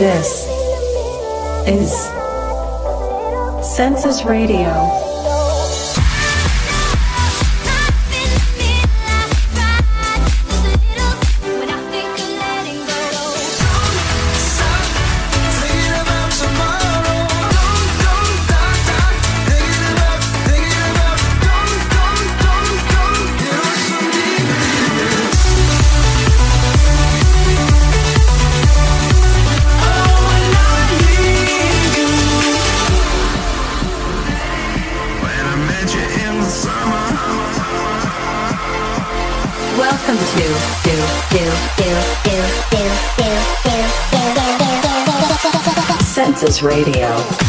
This is Census Radio. Radio.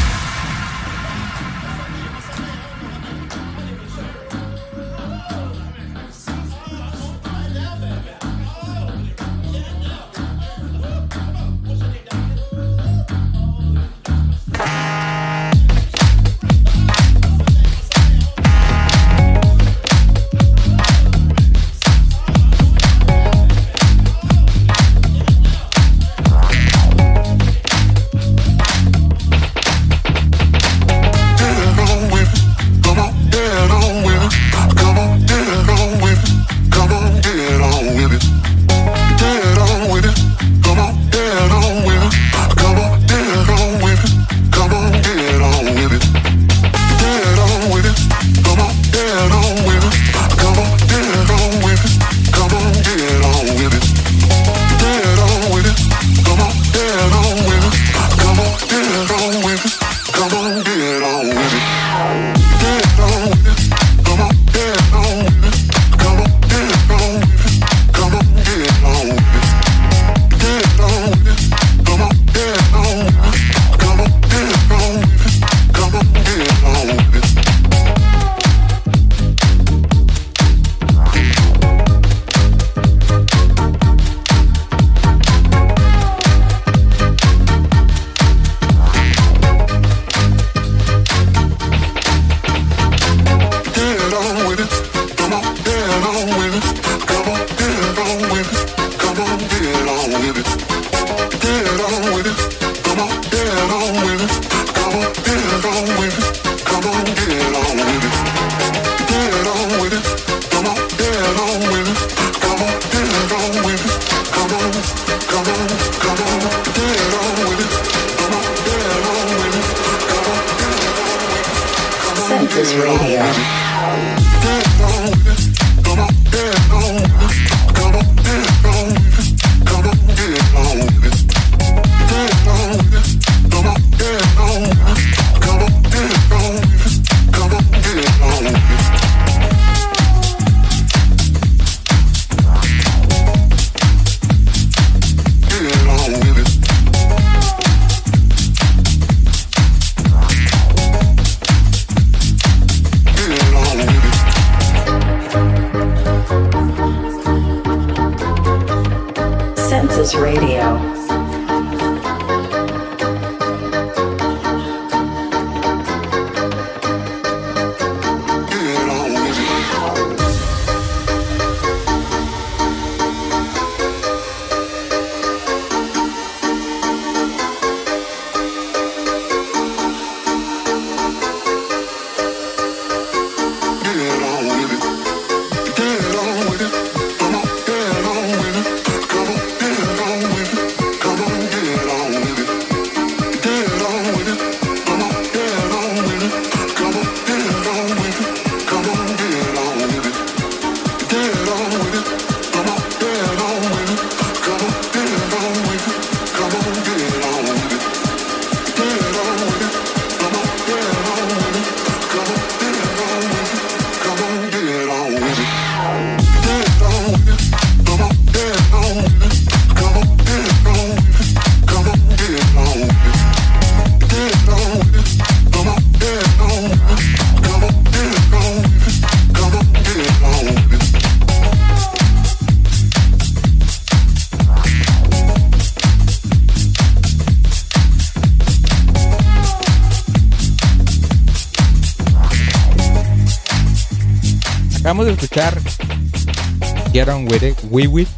Get On With It, We With.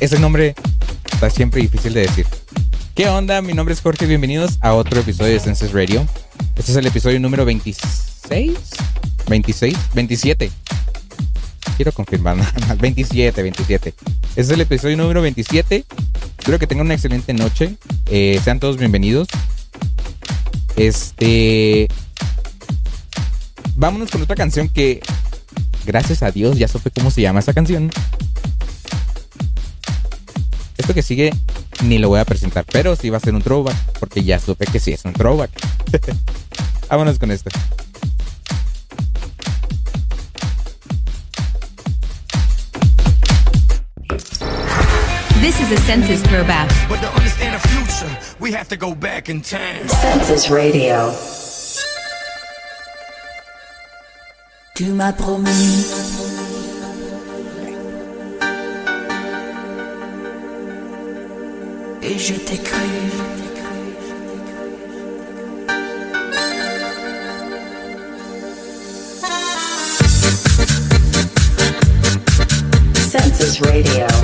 Ese nombre está siempre difícil de decir. ¿Qué onda? Mi nombre es Jorge, bienvenidos a otro episodio de Senses Radio. Este es el episodio número 26, 26, 27. Quiero confirmar nada más, 27, 27. Este es el episodio número 27. Espero que tengan una excelente noche. Eh, sean todos bienvenidos. Este. Vámonos con otra canción que, gracias a Dios, ya supe cómo se llama esa canción. Esto que sigue ni lo voy a presentar, pero sí va a ser un throwback, porque ya supe que sí es un throwback. Vámonos con esto. This is a census throwback. But to understand the future, we have to go back in time. Census Radio. Tu m'as promis. Et je t'ai cru. Census Radio.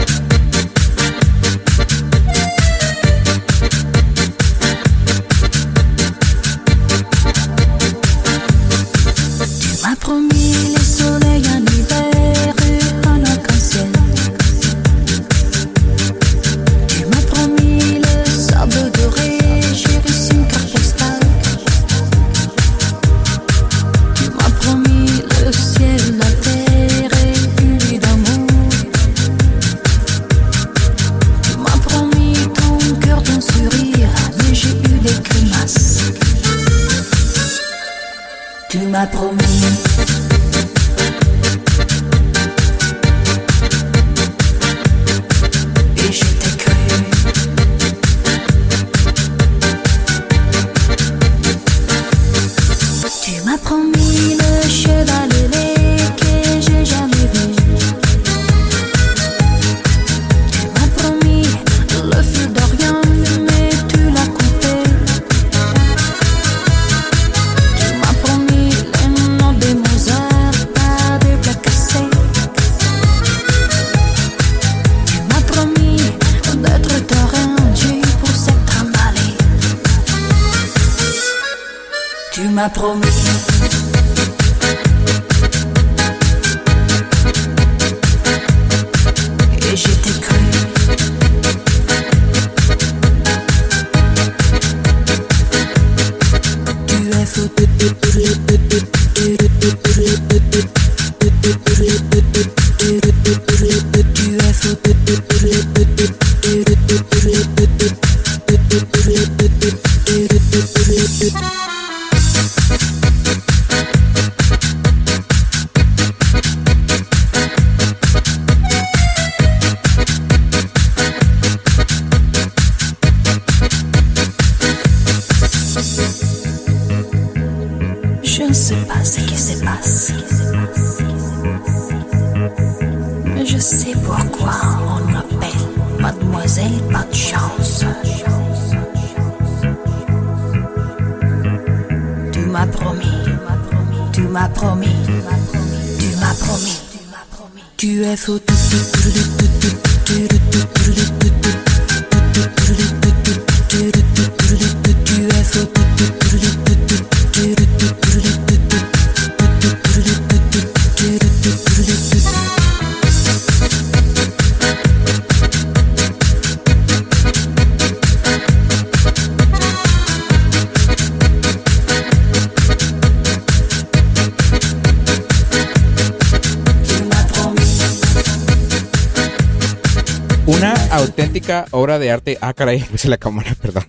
La cámara, perdón.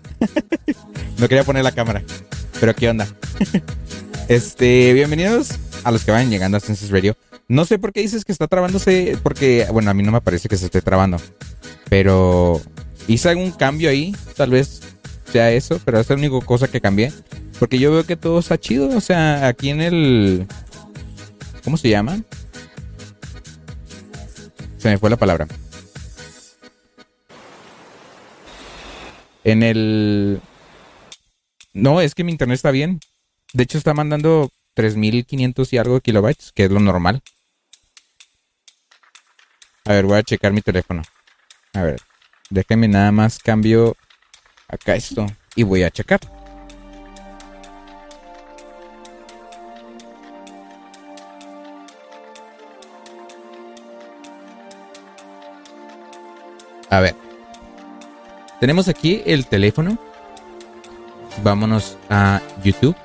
no quería poner la cámara. Pero qué onda. este, bienvenidos a los que van llegando a Census Radio. No sé por qué dices que está trabándose, porque, bueno, a mí no me parece que se esté trabando. Pero hice algún cambio ahí, tal vez sea eso, pero es la única cosa que cambié. Porque yo veo que todo está chido, o sea, aquí en el... ¿Cómo se llama? Se me fue la palabra. En el... No, es que mi internet está bien. De hecho, está mandando 3500 y algo de kilobytes, que es lo normal. A ver, voy a checar mi teléfono. A ver, déjenme nada más cambio acá esto y voy a checar. A ver. Tenemos aquí el teléfono. Vámonos a YouTube.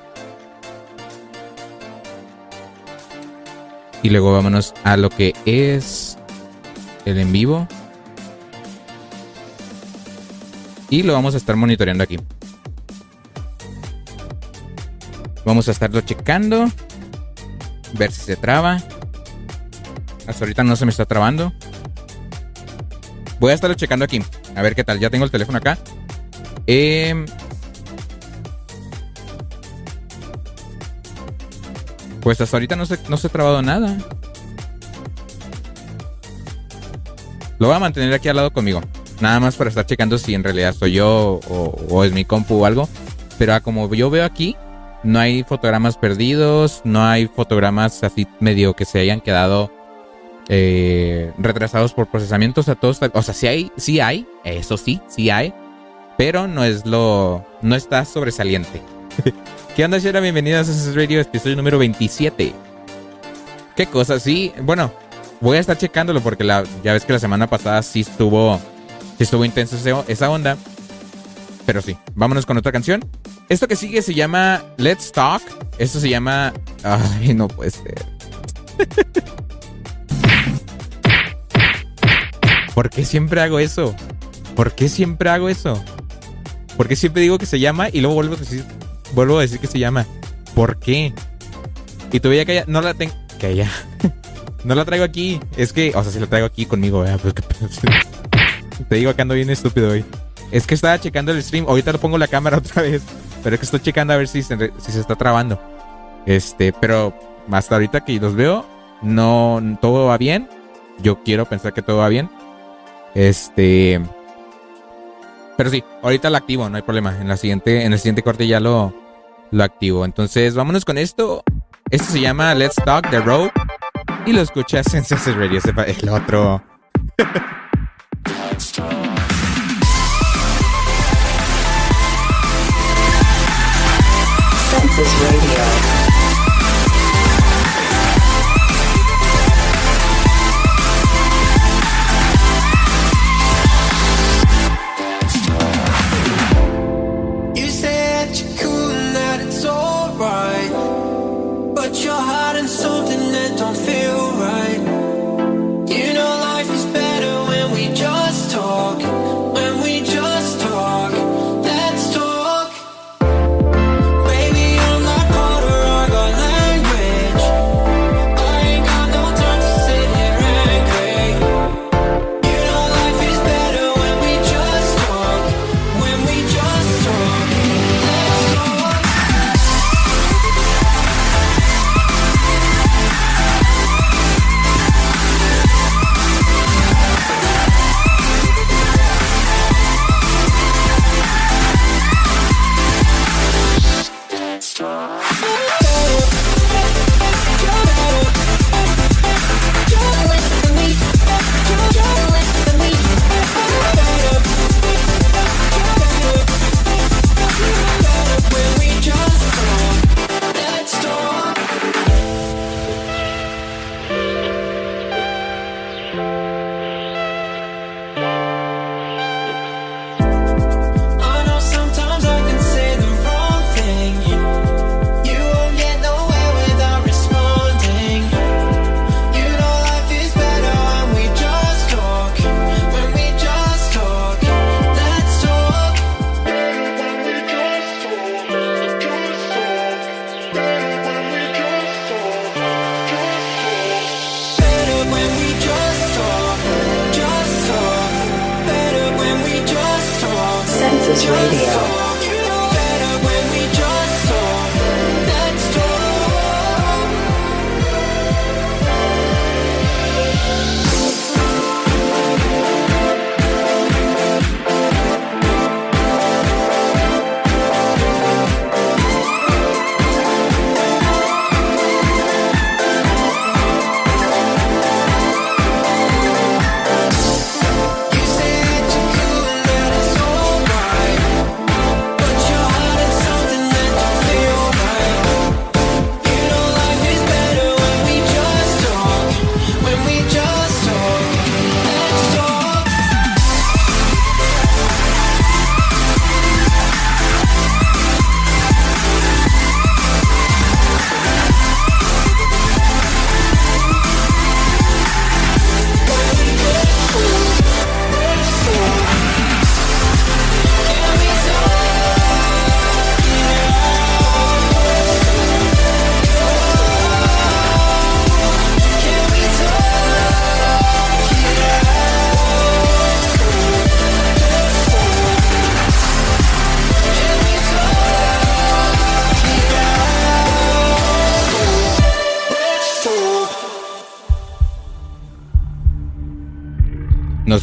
Y luego vámonos a lo que es el en vivo. Y lo vamos a estar monitoreando aquí. Vamos a estarlo checando. Ver si se traba. Hasta ahorita no se me está trabando. Voy a estarlo checando aquí. A ver qué tal. Ya tengo el teléfono acá. Eh, pues hasta ahorita no se, no se ha trabado nada. Lo voy a mantener aquí al lado conmigo. Nada más para estar checando si en realidad soy yo o, es mi compu o algo. Pero como yo veo aquí, no hay fotogramas perdidos, no hay fotogramas así medio que se hayan quedado eh, retrasados por procesamientos a todos. O sea, sí hay, sí hay, eso sí, sí hay, pero no es lo, no está sobresaliente. ¿Qué onda, Shera? Bienvenidos a ese Radio, episodio número 27. ¿Qué cosa? Sí, bueno, voy a estar checándolo porque ya ves que la semana pasada sí estuvo, sí estuvo intenso esa onda. Pero sí, vámonos con otra canción. Esto que sigue se llama Let's Talk. Esto se llama... Ay, no puede ser. ¿Por qué siempre hago eso? ¿Por qué siempre hago eso? ¿Por qué siempre digo que se llama y luego vuelvo a decir, que se llama? ¿Por qué? Y todavía que no la tengo, que ya, no la traigo aquí. Es que, o sea, si la traigo aquí conmigo. Pues, te digo que ando bien estúpido hoy. Es que estaba checando el stream. Ahorita lo pongo la cámara otra vez. Pero es que estoy checando a ver si se, si se está trabando. Este, pero hasta ahorita que los veo, no, todo va bien. Yo quiero pensar que todo va bien. Este. Pero sí, ahorita lo activo, no hay problema. En la siguiente, en el siguiente corte ya lo, lo activo. Entonces, vámonos con esto. Esto se llama Let's Talk the Road. Y lo escuchas en Census Radio, el otro. Census Radio.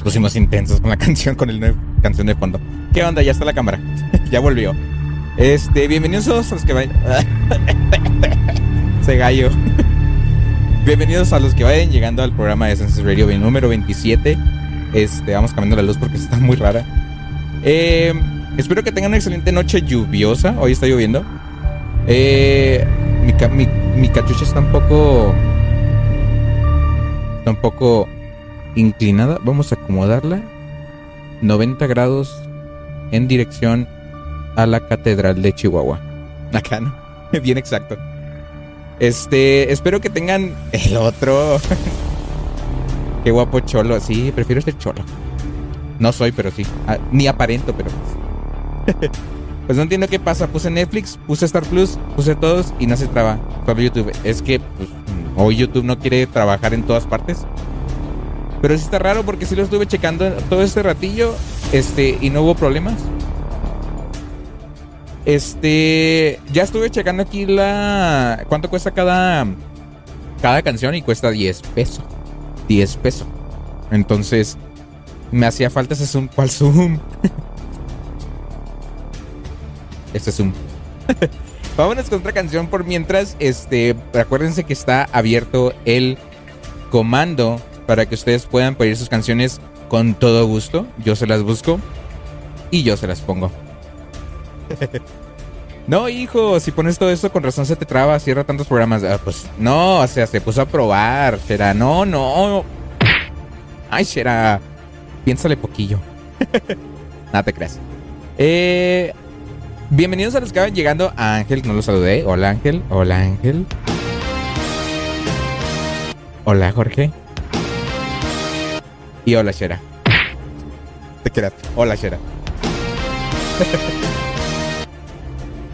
Pusimos intensos con la canción, con el nuevo canción de fondo. ¿Qué onda? Ya está la cámara. ya volvió. Este, bienvenidos a los que vayan. Se gallo. bienvenidos a los que vayan llegando al programa de Census Radio número 27. Este, vamos cambiando la luz porque está muy rara. Eh, espero que tengan una excelente noche lluviosa. Hoy está lloviendo. Eh, mi, mi cachucha está un poco. Está un poco inclinada. Vamos a acomodarla. 90 grados en dirección a la Catedral de Chihuahua. Acá, ¿no? Bien exacto. Este, espero que tengan el otro. Qué guapo cholo. Sí, prefiero ser cholo. No soy, pero sí. Ah, ni aparento, pero. pues no entiendo qué pasa. Puse Netflix, puse Star Plus, puse todos y no se traba. YouTube. Es que pues, hoy YouTube no quiere trabajar en todas partes. Pero sí está raro porque sí lo estuve checando todo este ratillo. Este, y no hubo problemas. Este, ya estuve checando aquí la cuánto cuesta cada cada canción y cuesta 10 pesos. 10 pesos. Entonces, me hacía falta ese zoom. ¿Cuál zoom? este zoom. Vámonos con otra canción por mientras. Este, acuérdense que está abierto el comando para que ustedes puedan pedir sus canciones con todo gusto. Yo se las busco y yo se las pongo. no, hijo, si pones todo esto con razón se te traba, cierra tantos programas. Ah, pues no, o sea, se puso a probar. Será, no, no. Ay, será. Piénsale poquillo. Nada te creas. Eh, bienvenidos a los que van llegando. A Ángel, no lo saludé. Hola Ángel. Hola Ángel. Hola Jorge. Y hola Shera. Te creas. Hola Shera.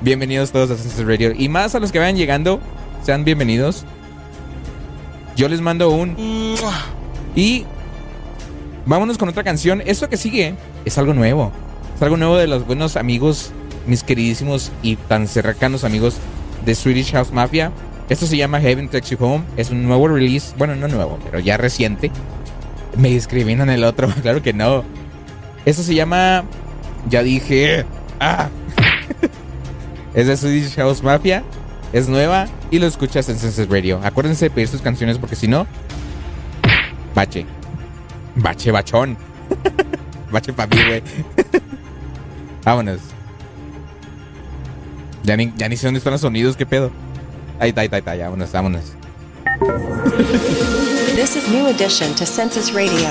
bienvenidos todos a Census Radio. Y más a los que vayan llegando, sean bienvenidos. Yo les mando un. Y vámonos con otra canción. Esto que sigue es algo nuevo. Es algo nuevo de los buenos amigos, mis queridísimos y tan cercanos amigos de Swedish House Mafia. Esto se llama Heaven Takes You Home. Es un nuevo release. Bueno, no nuevo, pero ya reciente. Me discriminan el otro. claro que no. Esto se llama. Ya dije. ¡Ah! es de Swedish House Mafia. Es nueva y lo escuchas en Senses Radio. Acuérdense de pedir sus canciones porque si no. Bache. Bache bachón. Bache pa' mí, güey. Vámonos. Ya ni, ya ni sé dónde están los sonidos, qué pedo. Ahí está, ahí está, ahí está, vámonos, vámonos. This is new addition to Census Radio.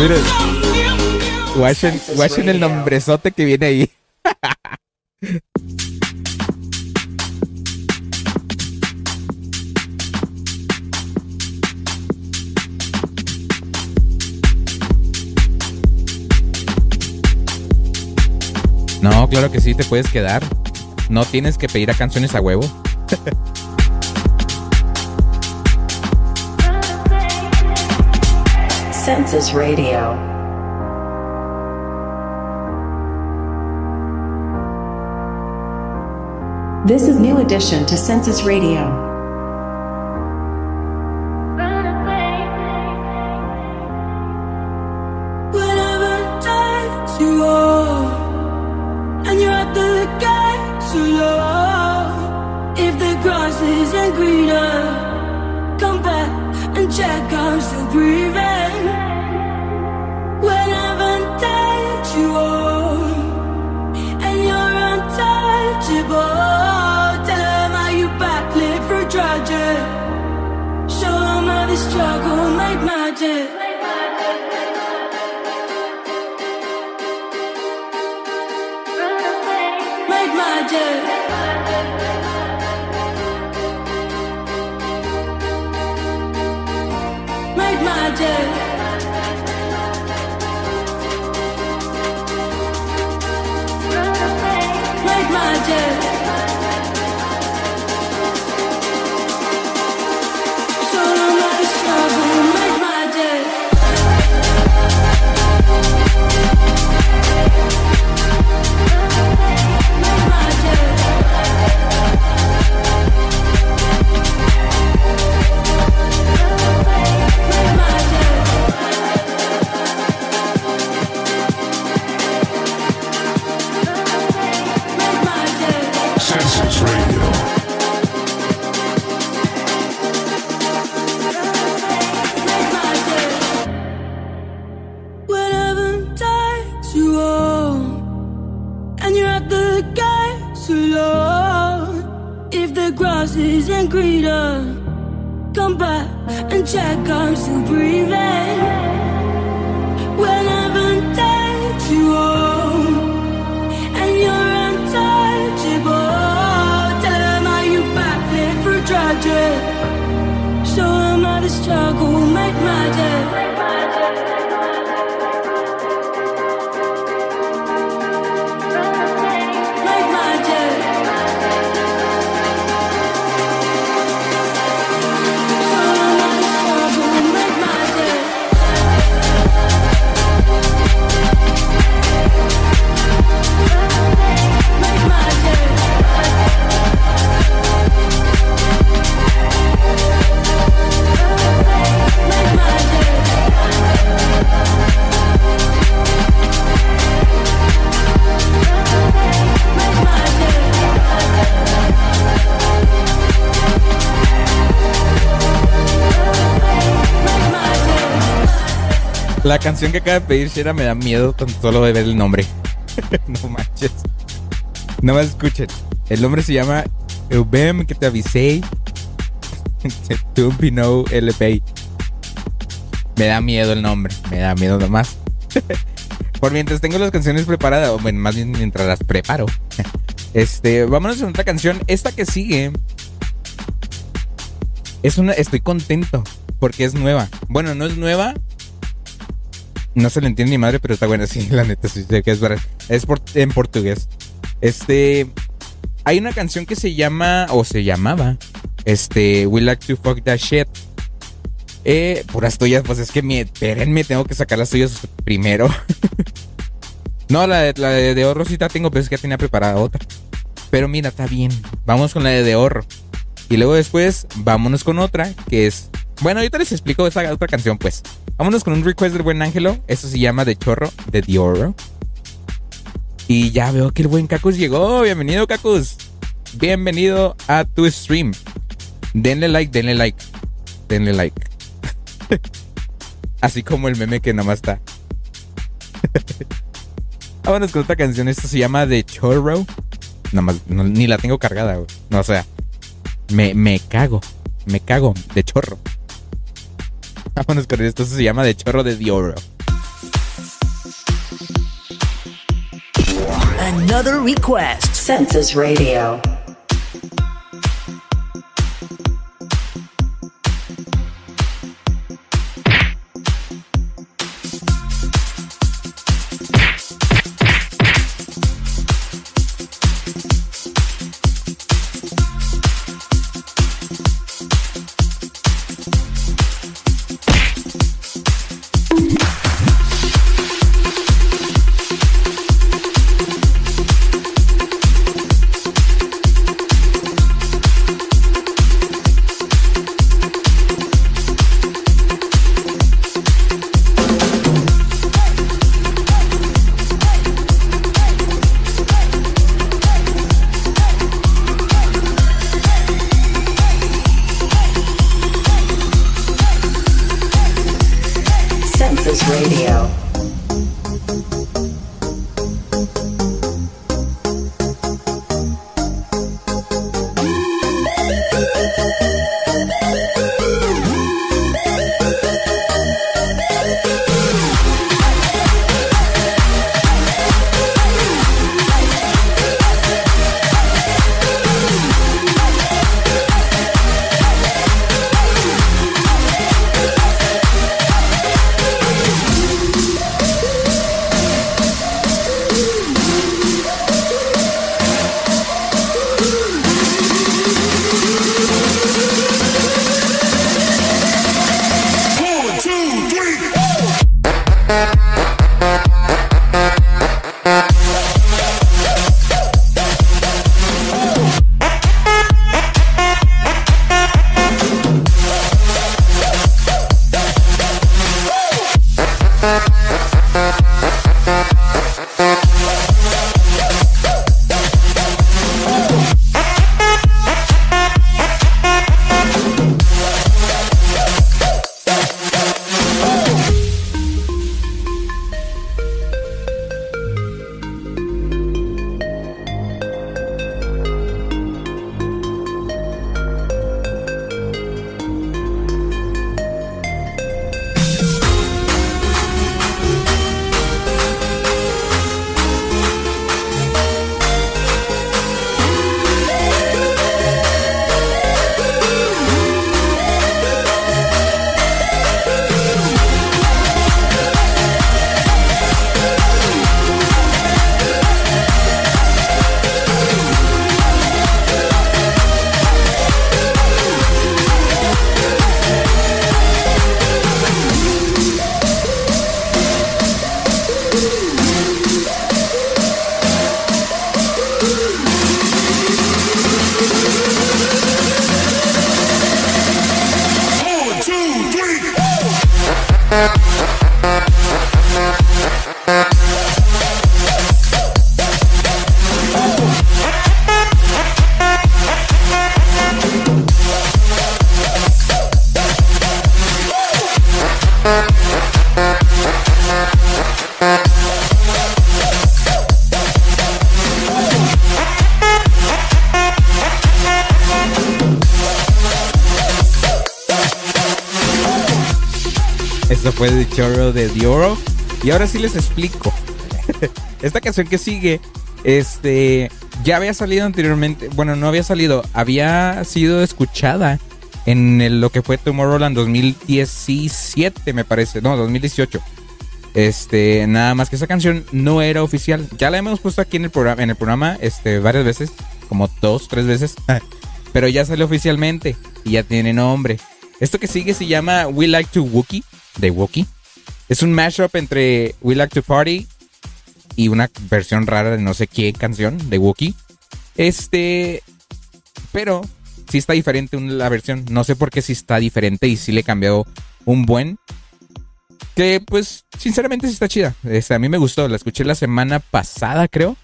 Miren. Watchen, watchen el nombrezote que viene ahí. No, claro que sí, te puedes quedar. No tienes que pedir a canciones a huevo. Census Radio. This is new addition to Census Radio. Canción que acaba de pedir Shera me da miedo tan solo de ver el nombre. no manches. No me escuchen. El nombre se llama Eubem que te avisé. Tumpino LP. Me da miedo el nombre. Me da miedo nomás. Por mientras tengo las canciones preparadas, o bueno, más bien mientras las preparo. Este, vámonos a otra canción. Esta que sigue es una. Estoy contento porque es nueva. Bueno, no es nueva, no se le entiende ni madre, pero está buena, sí, la neta, sí, que es verdad. Es por- en portugués. Este. Hay una canción que se llama, o se llamaba, este, We Like to Fuck That Shit. Eh, puras tuyas, pues es que me, espérenme, tengo que sacar las tuyas primero. no, la de, la de, de ahorro sí la tengo, pero es que ya tenía preparada otra. Pero mira, está bien. Vamos con la de, de ahorro. Y luego después, vámonos con otra, que es. Bueno, ahorita les explico esa otra canción, pues. Vámonos con un request del buen Ángelo. Eso se llama De Chorro, de Dioro. Y ya veo que el buen Cacus llegó. Bienvenido, Cacus. Bienvenido a tu stream. Denle like, denle like. Denle like. Así como el meme que nomás está. Vámonos con otra canción. Esto se llama De Chorro. Nomás, no- ni la tengo cargada. No, o sea, me, me cago. Me cago de chorro. Vámonos con esto. Se llama De Chorro de Dioro. Another request. Census Radio. The de Dioro. Y ahora sí les explico. Esta canción que sigue, este, ya había salido anteriormente. Bueno, no había salido, había sido escuchada en lo que fue Tomorrowland 2017, me parece. No, 2018. Este, nada más que esa canción no era oficial. Ya la hemos puesto aquí en el programa, en el programa, este, varias veces, como dos, tres veces. Pero ya salió oficialmente y ya tiene nombre. Esto que sigue se llama We Like to Wookie, de Wookie. Es un mashup entre We Like to Party y una versión rara de no sé qué canción de Wookie. Este, pero sí está diferente la versión. No sé por qué sí está diferente y sí le cambió un buen. Que pues sinceramente sí está chida. Este, a mí me gustó. La escuché la semana pasada, creo.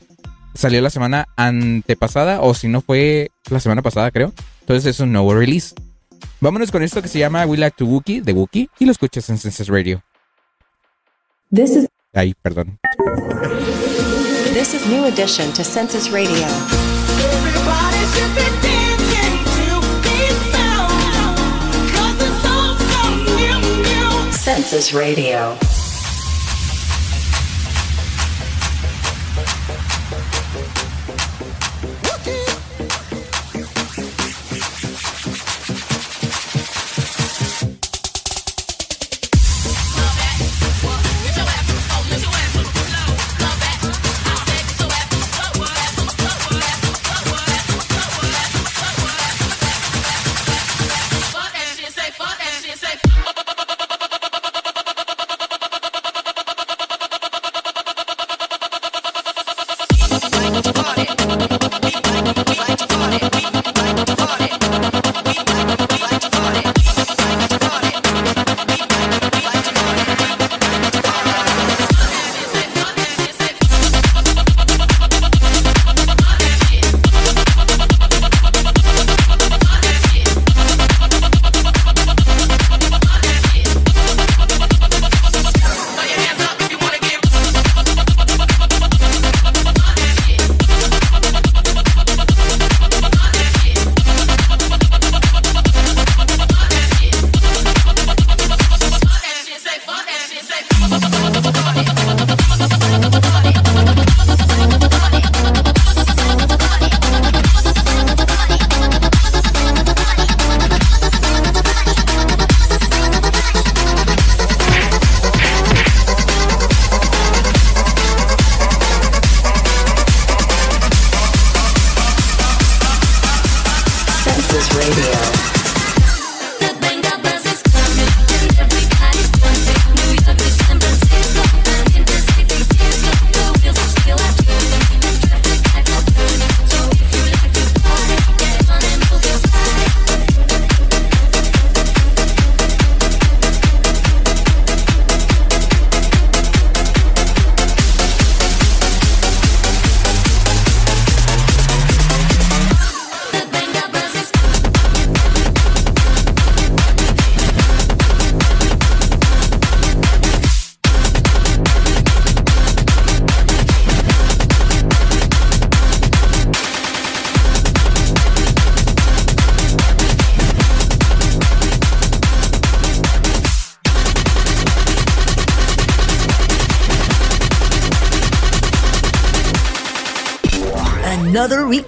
Salió la semana antepasada o si no fue la semana pasada, creo. Entonces es un nuevo release. Vámonos con esto que se llama We Like to Wookie de Wookie y lo escuchas en Senses Radio. This is Ay, perdón. this is new addition to Census Radio. Everybody should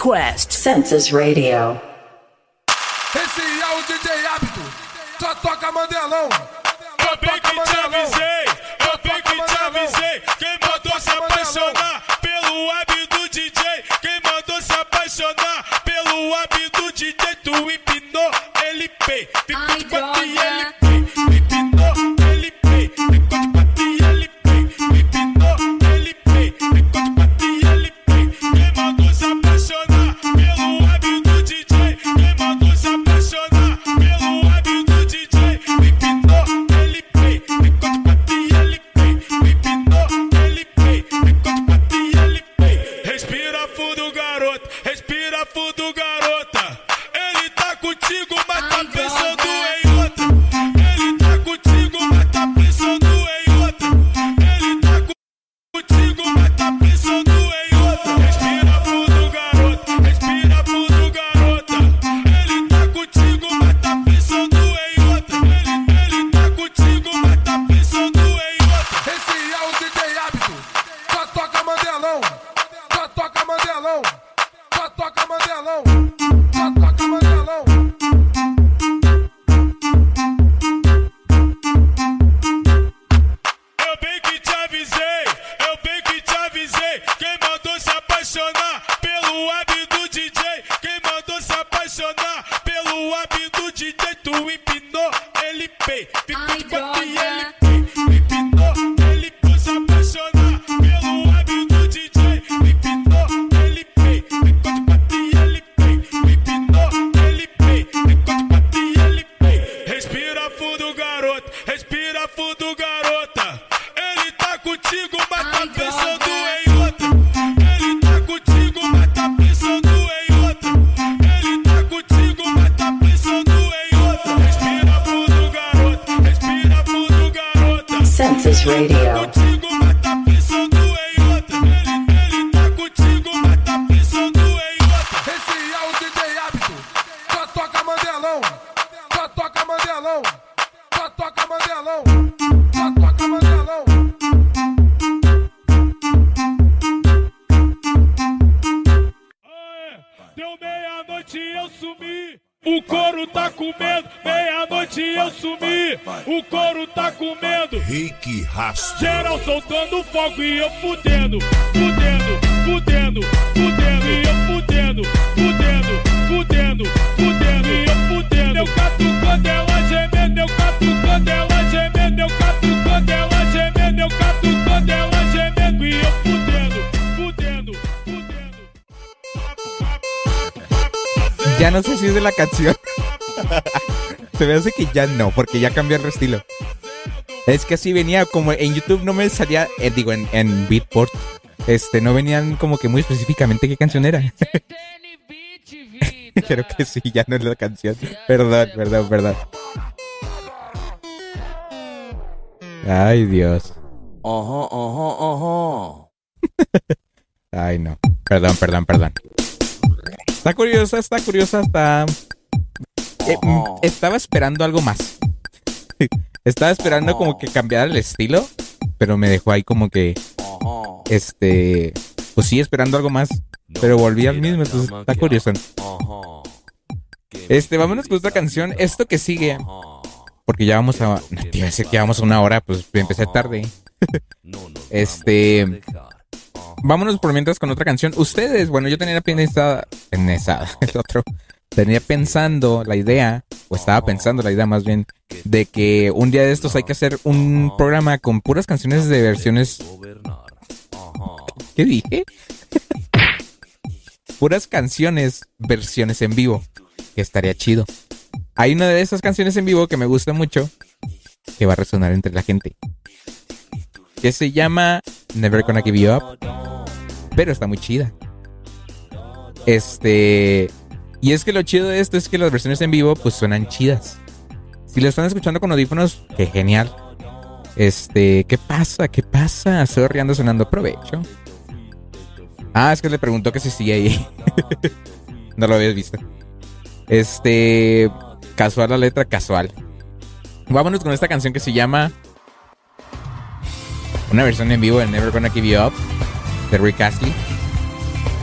Another request. Census Radio. Ya no sé si es de la canción. Se me hace que ya no, porque ya cambió el estilo. Es que así venía, como en YouTube no me salía, eh, digo, en, en Beatport, este, no venían como que muy específicamente qué canción era. Creo que sí, ya no es la canción. Perdón, perdón, perdón. Ay, Dios. Ajá, ajá, ajá. Ay, no. Perdón, perdón, perdón. Está curiosa, está curiosa, está... Eh, mm, estaba esperando algo más. estaba esperando como que cambiara el estilo, pero me dejó ahí como que... Este... Pues sí, esperando algo más. Pero volví al mismo, entonces está curioso. Este, vámonos con otra canción. Esto que sigue... Porque ya vamos a... No, te iba a decir que ya vamos a una hora, pues empecé tarde. Este... Vámonos por mientras con otra canción. Ustedes, bueno, yo tenía pensada, pensada, el otro, tenía pensando la idea, o estaba pensando la idea más bien, de que un día de estos hay que hacer un programa con puras canciones de versiones. ¿Qué dije? puras canciones, versiones en vivo, que estaría chido. Hay una de esas canciones en vivo que me gusta mucho, que va a resonar entre la gente, que se llama Never Gonna Give You Up pero está muy chida. Este. Y es que lo chido de esto es que las versiones en vivo, pues suenan chidas. Si lo están escuchando con audífonos, qué genial. Este, ¿qué pasa? ¿Qué pasa? Sorry, ando sonando provecho. Ah, es que le preguntó que si sigue ahí. no lo habías visto. Este, casual la letra, casual. Vámonos con esta canción que se llama. Una versión en vivo de Never Gonna Give You Up de Rick Astley.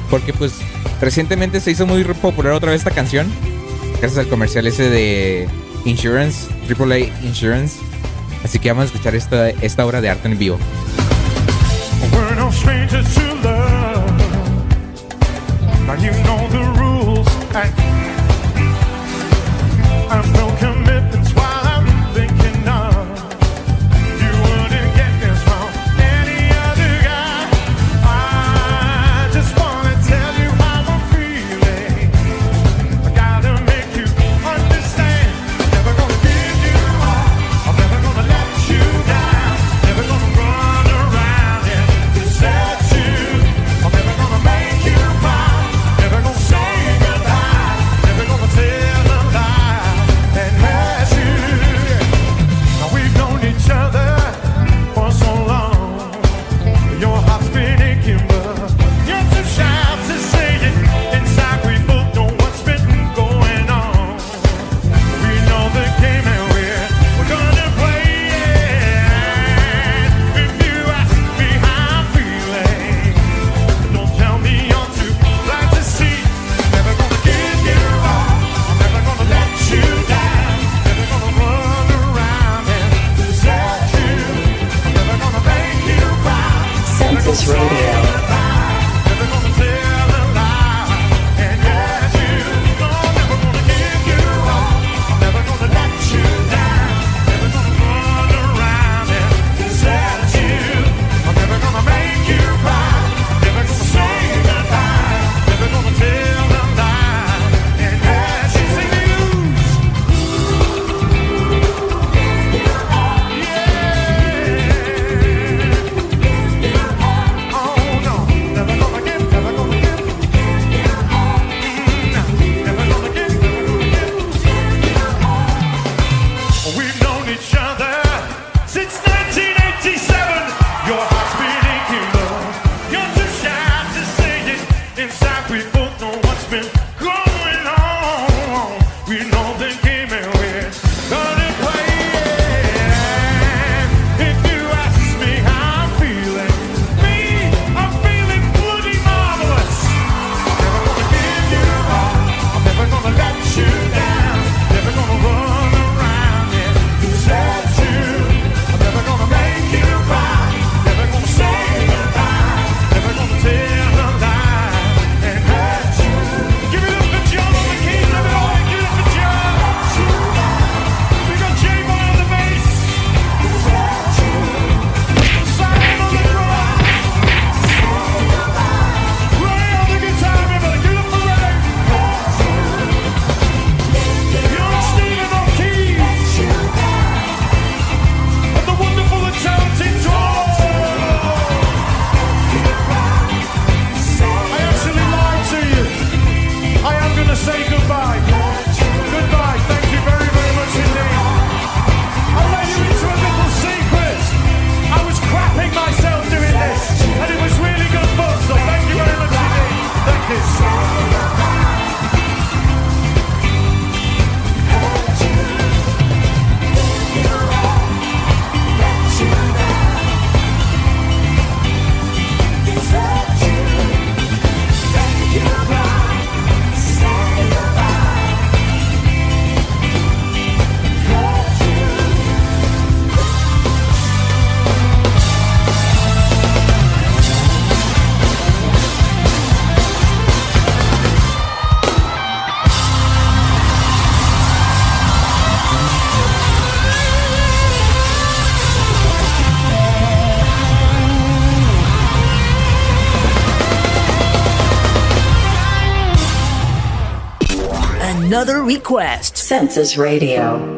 Porque pues recientemente se hizo muy popular otra vez esta canción. Gracias al comercial ese de Insurance, AAA Insurance. Así que vamos a escuchar esta, esta obra de arte en vivo. request. Census Radio.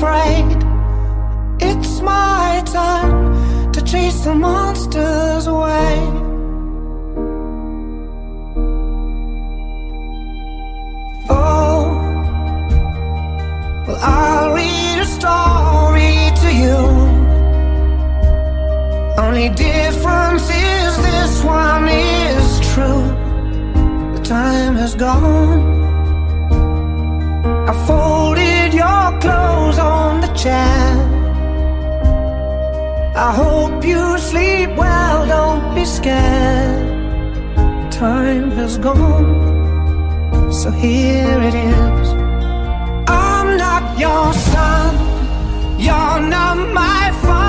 afraid. It's my time to chase the monsters away. Oh, I'll read a story to you. Only difference is this one is true. The time has gone. I folded clothes on the chair. I hope you sleep well, don't be scared. Time has gone, so here it is. I'm not your son, you're not my father.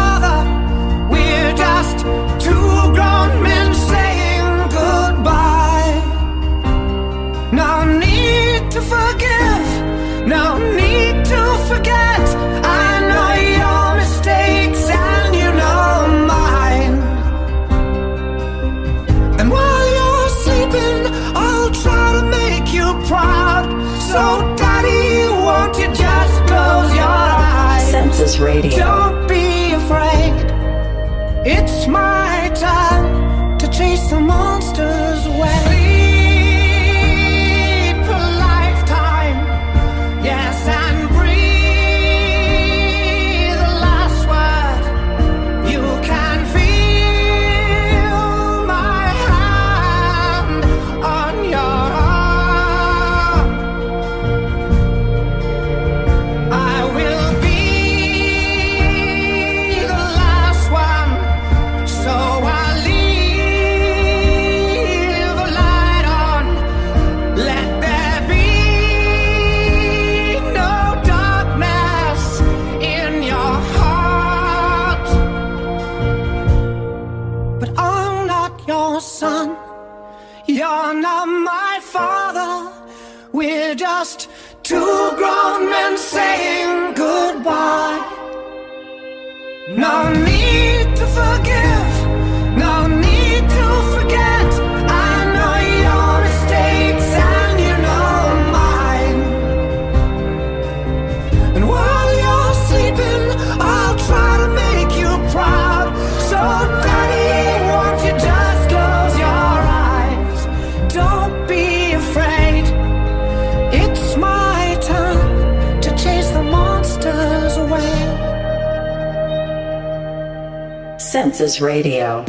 Census Radio.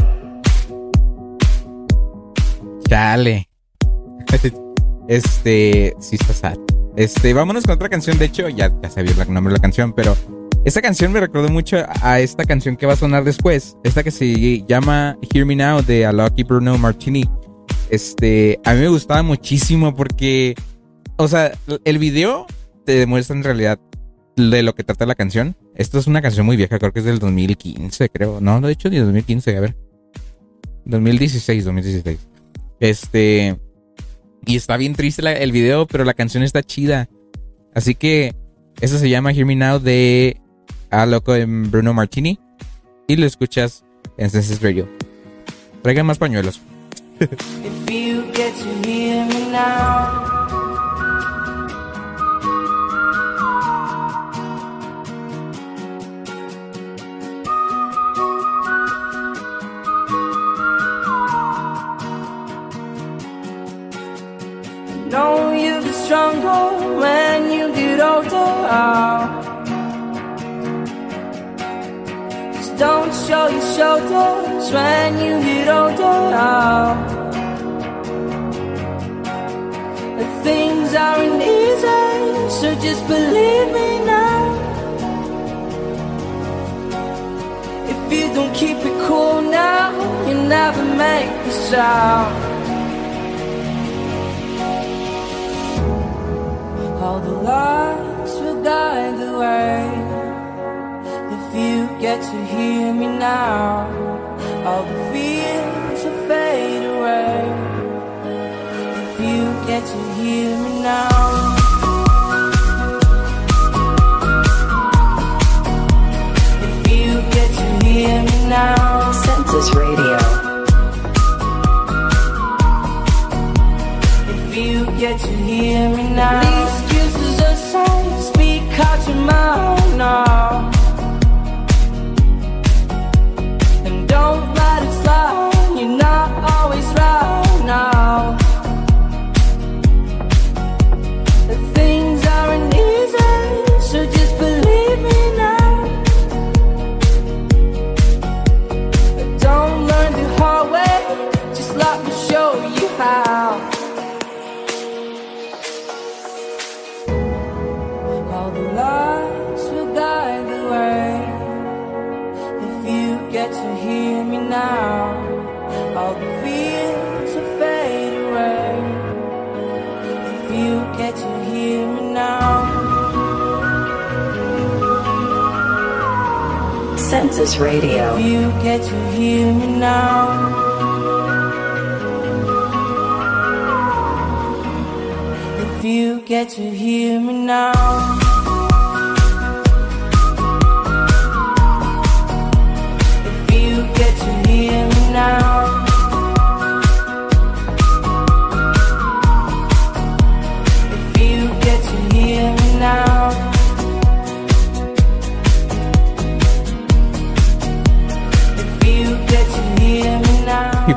Chale. Este, sí está sad. Este, vámonos con otra canción. De hecho, ya, ya sabía el nombre de la canción, pero esta canción me recordó mucho a esta canción que va a sonar después. Esta que se llama Hear Me Now de Alok Bruno Martini. Este, a mí me gustaba muchísimo porque, o sea, el video te demuestra en realidad de lo que trata la canción. Esto es una canción muy vieja, creo que es del 2015, creo. No, de hecho, ni 2015, a ver. 2016, 2016. Este. Y está bien triste el video, pero la canción está chida. Así que eso se llama Hear Me Now de A Loco en Bruno Martini. Y lo escuchas en Census Radio. Traigan más pañuelos. If you get to hear me now. Show your shoulders when you get older. The things aren't easy, so just believe me now. If you don't keep it cool now, you never make the sound. All the lights will guide the way. If you get to hear me now, all the fears will fade away. If you get to hear me now. If you get to hear me now. Census Radio. If you get to hear me now. These excuses aside, speak out your mind now. Census Radio. If you get to hear me now. If you get to hear me now. If you get to hear me now.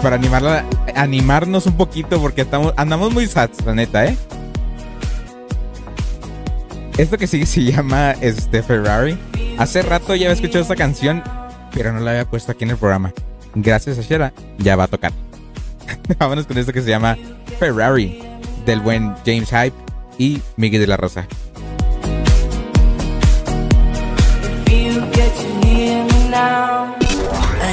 Para animarla, animarnos un poquito porque estamos, andamos muy sad, la neta, ¿eh? Esto que sigue se llama este Ferrari. Hace rato ya había escuchado esta canción, pero no la había puesto aquí en el programa. Gracias a Shera, ya va a tocar. Vámonos con esto que se llama Ferrari, del buen James Hype y Miguel de la Rosa.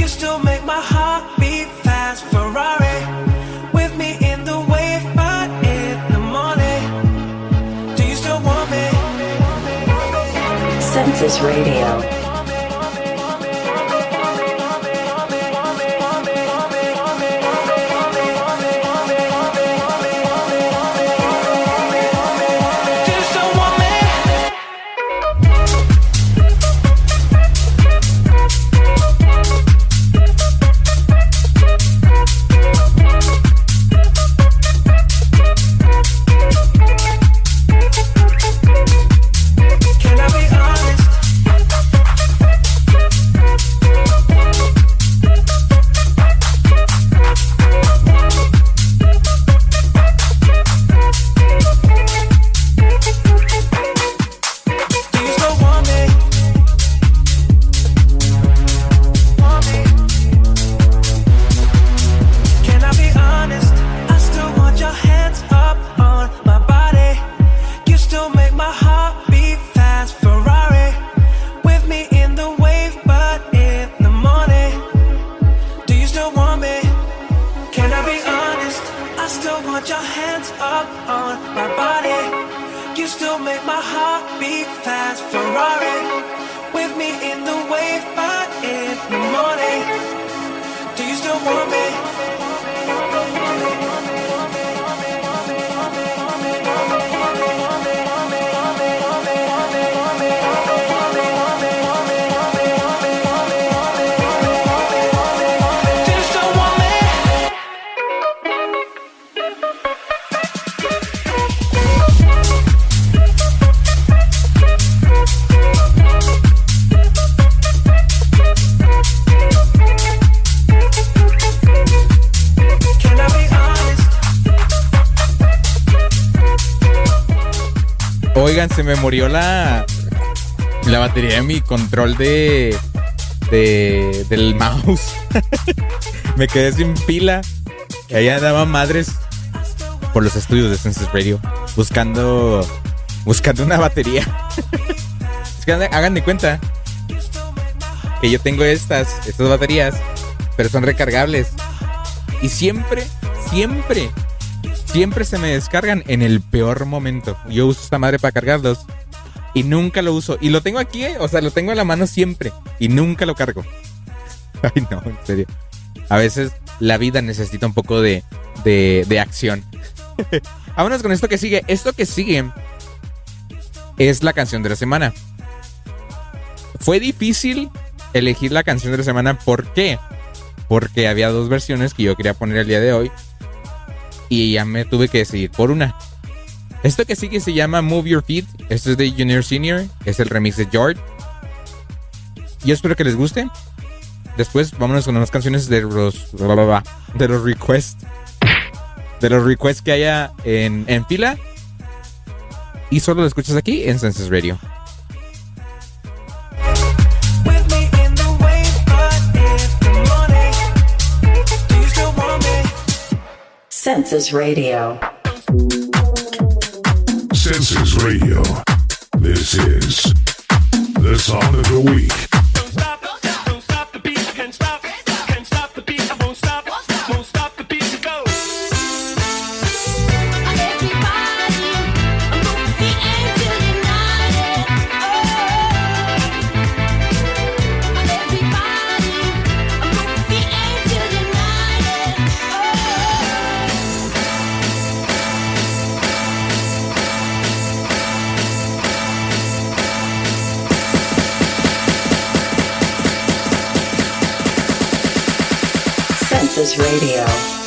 You still make my heart beat fast. Ferrari with me in the wave, but in the morning. Do you still want me? Census Radio. Me murió la, la batería de mi control de, de del mouse. me quedé sin pila. Y ahí andaban madres por los estudios de Census Radio buscando buscando una batería. es que hagan de cuenta que yo tengo estas estas baterías, pero son recargables y siempre siempre siempre se me descargan en el peor momento. Yo uso esta madre para cargarlos y nunca lo uso. Y lo tengo aquí, ¿eh? o sea, lo tengo en la mano siempre y nunca lo cargo. Ay, no, en serio. A veces la vida necesita un poco de, de, de acción. Vámonos con esto que sigue. Esto que sigue es la canción de la semana. Fue difícil elegir la canción de la semana. ¿Por qué? Porque había dos versiones que yo quería poner el día de hoy y ya me tuve que decidir por una. Esto que sigue se llama Move Your Feet. Esto es de Junior Senior. Es el remix de George. Yo espero que les guste. Después vámonos con unas canciones de los de los requests. De los requests que haya en, en fila. Y solo lo escuchas aquí en Census Radio. Census Radio. Census Radio. This is the song of the week. Census Radio.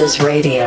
Request. Census Radio.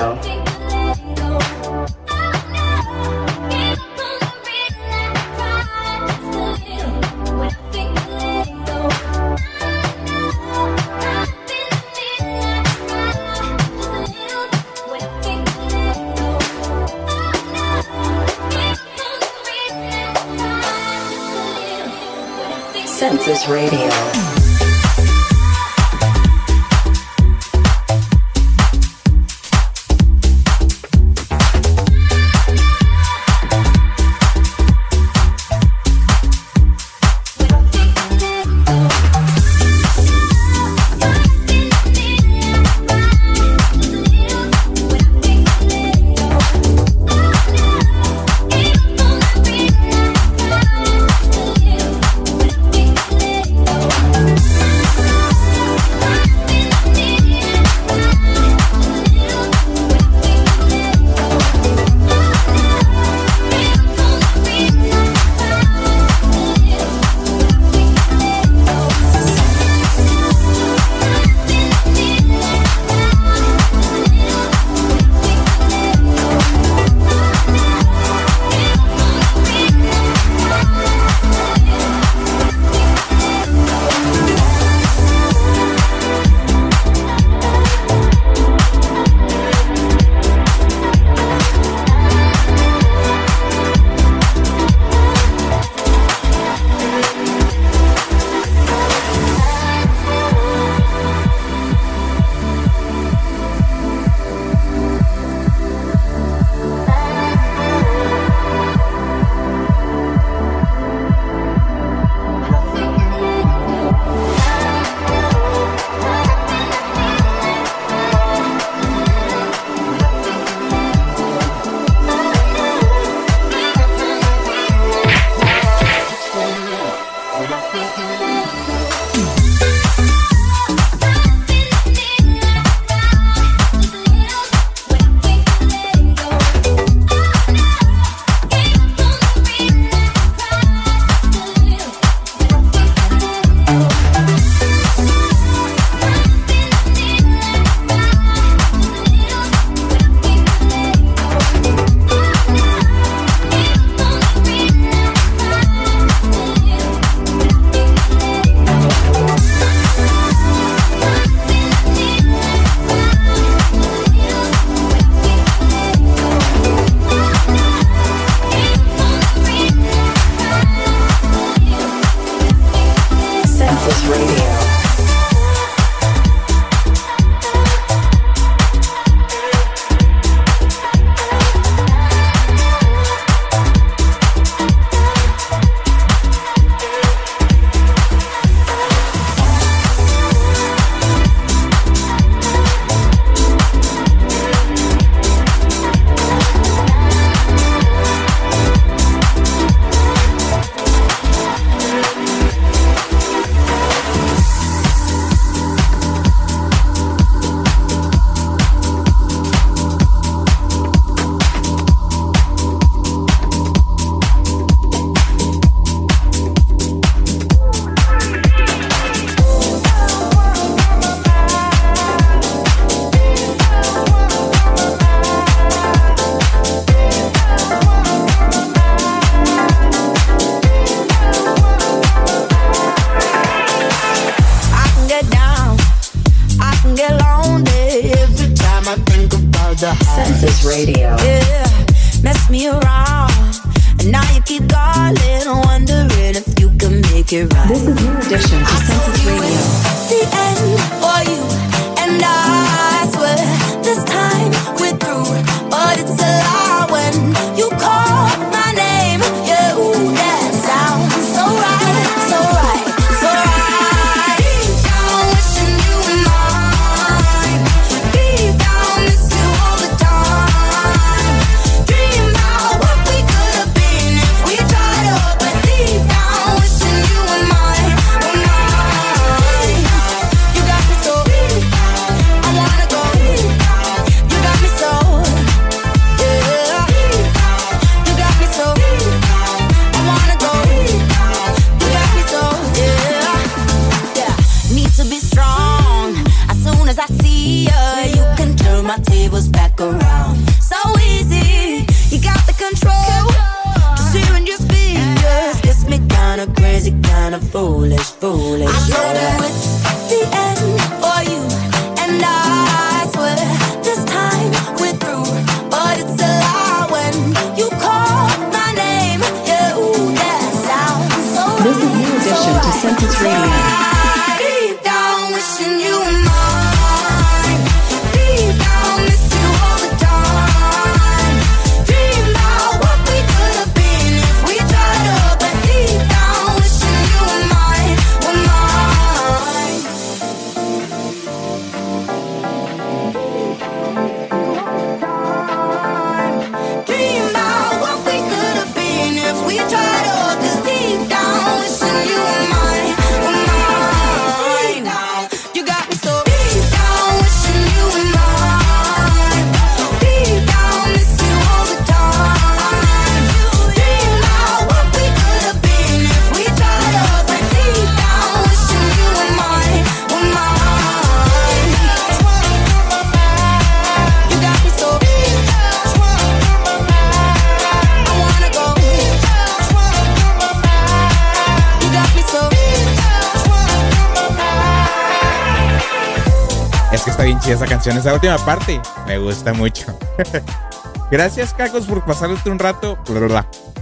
Chida esa canción, esa última parte. Me gusta mucho. Gracias, Cacos, por pasarte un rato.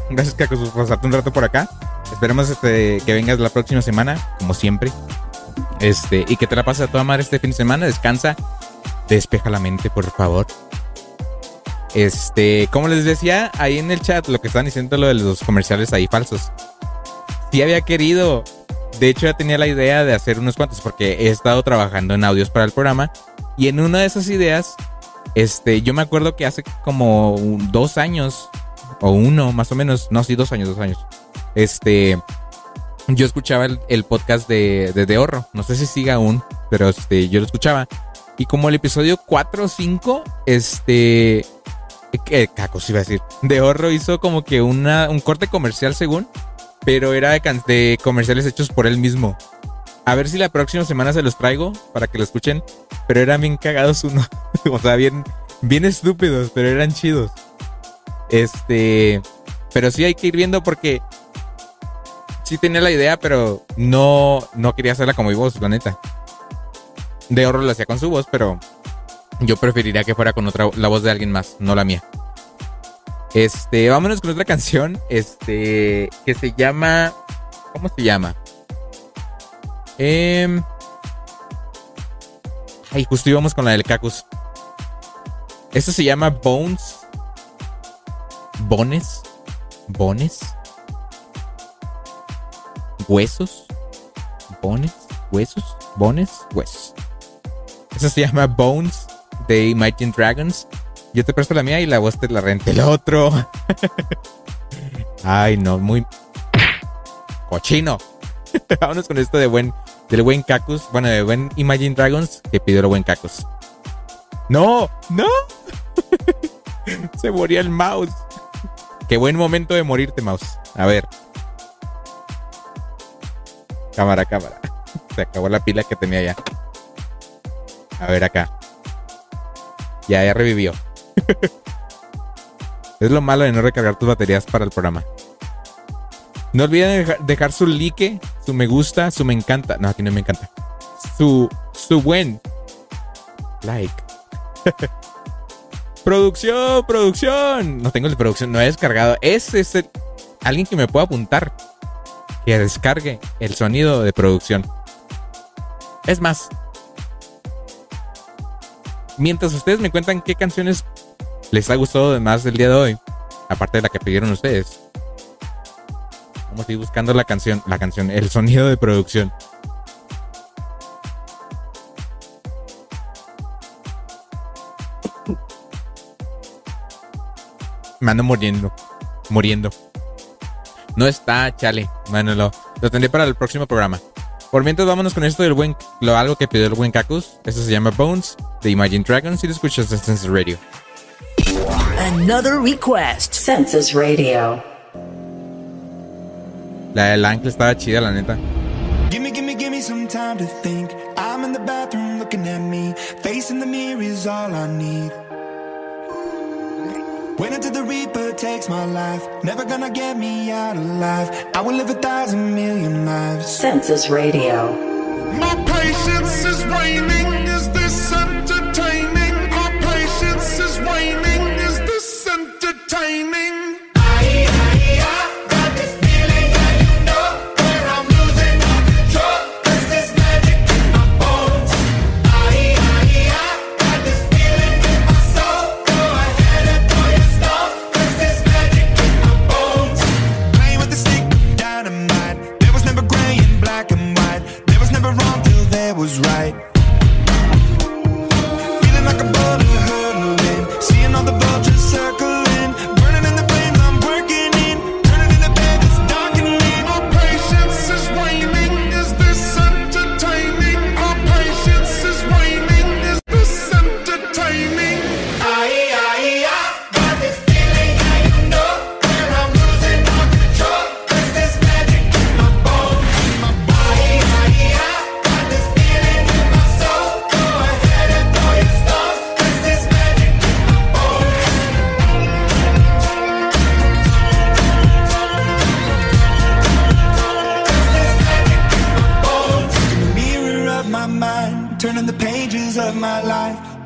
Gracias, Cacos, por pasarte un rato por acá. Esperemos este, que vengas la próxima semana, como siempre. Este, y que te la pases a toda madre este fin de semana. Descansa. Despeja la mente, por favor. Este, como les decía ahí en el chat, lo que están diciendo lo de los comerciales ahí falsos. Sí había querido. De hecho, ya tenía la idea de hacer unos cuantos porque he estado trabajando en audios para el programa. Y en una de esas ideas, este, yo me acuerdo que hace como dos años, o uno más o menos, no, sí, dos años, dos años. Este, yo escuchaba el, el podcast de, de, de Horro. No sé si siga aún, pero este, yo lo escuchaba. Y como el episodio 4 o 5, este, que cacos iba a decir, de Horro hizo como que una, un corte comercial según, pero era de, de comerciales hechos por él mismo. A ver si la próxima semana se los traigo para que lo escuchen, pero eran bien cagados uno, o sea, bien, bien estúpidos, pero eran chidos. Este, pero sí hay que ir viendo porque sí tenía la idea, pero no, no quería hacerla como mi voz, la neta. De Horro lo hacía con su voz, pero yo preferiría que fuera con otra, la voz de alguien más, no la mía. Este, vámonos con otra canción, este, que se llama, ¿cómo se llama? Em, ay, justo íbamos con la del Cacus. Esto se llama Bones. Bones. Bones. Huesos. Bones. Huesos. Bones. Huesos. Eso se llama Bones de Imagine Dragons. Yo te presto la mía y la voz te la rente el otro. Ay, no, muy cochino. Vámonos con esto de buen, del buen Cacus. Bueno, de buen Imagine Dragons que pidió el buen Cacus. No, no. Se moría el mouse. Qué buen momento de morirte, mouse. A ver. Cámara, cámara. Se acabó la pila que tenía ya. A ver acá. Ya, ya revivió. es lo malo de no recargar tus baterías para el programa. No olviden deja- dejar su like, su me gusta, su me encanta. No, aquí no me encanta. Su, su buen like. producción, producción. No tengo el de producción, no he descargado. Es este alguien que me pueda apuntar que descargue el sonido de producción. Es más, mientras ustedes me cuentan qué canciones les ha gustado más del día de hoy, aparte de la que pidieron ustedes, a ir buscando la canción, la canción, el sonido de producción. Me ando muriendo, muriendo. No está, chale. Bueno, lo, lo tendré para el próximo programa. Por mientras, vámonos con esto del buen, lo algo que pidió el buen Cacus. Eso se llama Bones de Imagine Dragons y lo escuchas en Census Radio. Another request. Census Radio. La del ángel estaba chida, la neta. Gimme, gimme, gimme some time to think. I'm in the bathroom looking at me. Facing the mirror is all I need. Wait until the Reaper takes my life. Never gonna get me out alive. I will live a thousand million lives. Census Radio. My patience is waning. Is this entertaining?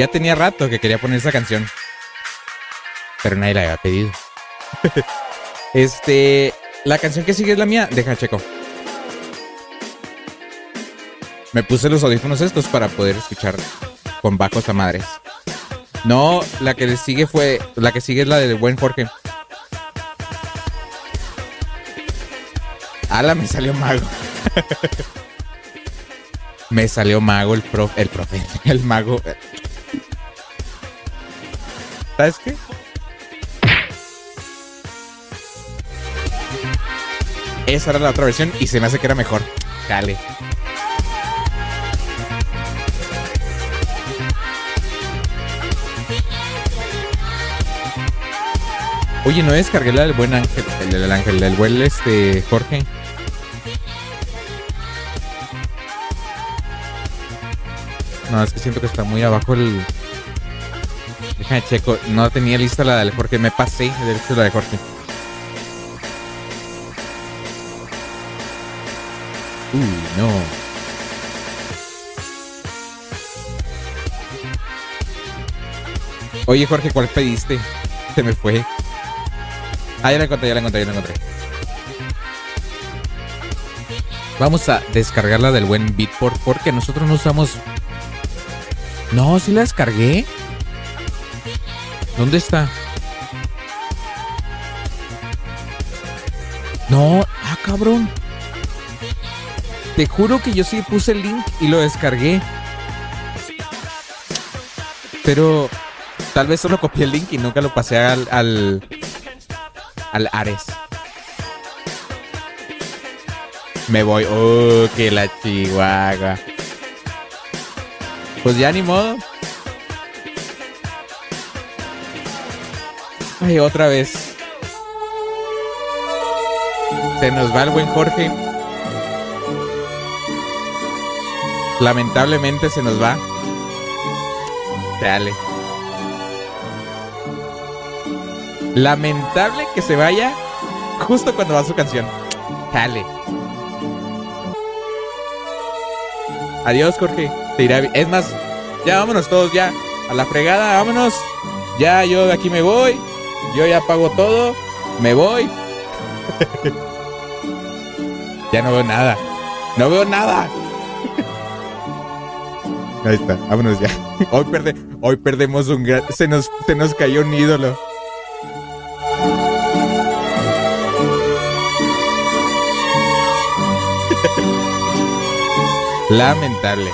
Ya tenía rato que quería poner esa canción. Pero nadie la había pedido. este. La canción que sigue es la mía. Deja, checo. Me puse los audífonos estos para poder escuchar con bajos a madres. No, la que sigue fue. La que sigue es la del buen Jorge. Ala, me salió mago. me salió mago el profe. El profe. El mago. ¿Sabes qué? Esa era la otra versión y se me hace que era mejor. Dale. Oye, no descargué la del buen ángel, el del ángel, el buen este Jorge. No, es que siento que está muy abajo el. Déjame checo. No tenía lista la del Jorge. Me pasé de la de Jorge. Uy, no. Oye, Jorge, ¿cuál pediste? Se me fue. Ah, ya la encontré, ya la encontré, ya la encontré. Vamos a descargarla del buen Beatport porque nosotros no usamos. No, sí la descargué. ¿Dónde está? No, ah, cabrón. Te juro que yo sí puse el link y lo descargué. Pero tal vez solo copié el link y nunca lo pasé al, al, al Ares. Me voy. Oh, que la chihuahua. Pues ya ni modo. Ay, otra vez. Se nos va el buen Jorge. Lamentablemente se nos va. Dale. Lamentable que se vaya justo cuando va su canción. Dale. Adiós, Jorge. Te irá. Es más, ya vámonos todos, ya. A la fregada, vámonos. Ya, yo de aquí me voy. Yo ya pago todo. Me voy. ya no veo nada. No veo nada. Ahí está, vámonos ya. Hoy, perde, hoy perdemos un gran... Se nos, se nos cayó un ídolo. Lamentable.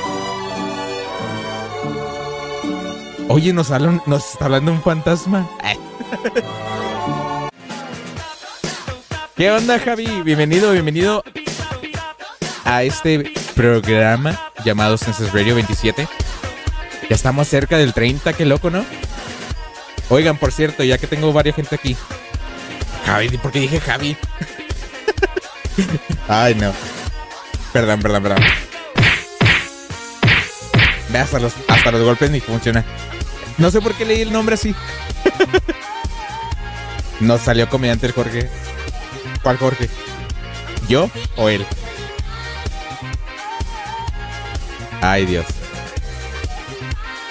Oye, nos, hablan- nos está hablando un fantasma. Ay. ¿Qué onda, Javi? Bienvenido, bienvenido a este programa llamado Census Radio 27. Ya estamos cerca del 30, qué loco, ¿no? Oigan, por cierto, ya que tengo varias gente aquí. Javi, ¿por qué dije Javi? Ay, no. Perdón, perdón, perdón. Ve, hasta los, hasta los golpes ni funciona. No sé por qué leí el nombre así. Nos salió comediante el Jorge. ¿Cuál Jorge? ¿Yo o él? Ay, Dios.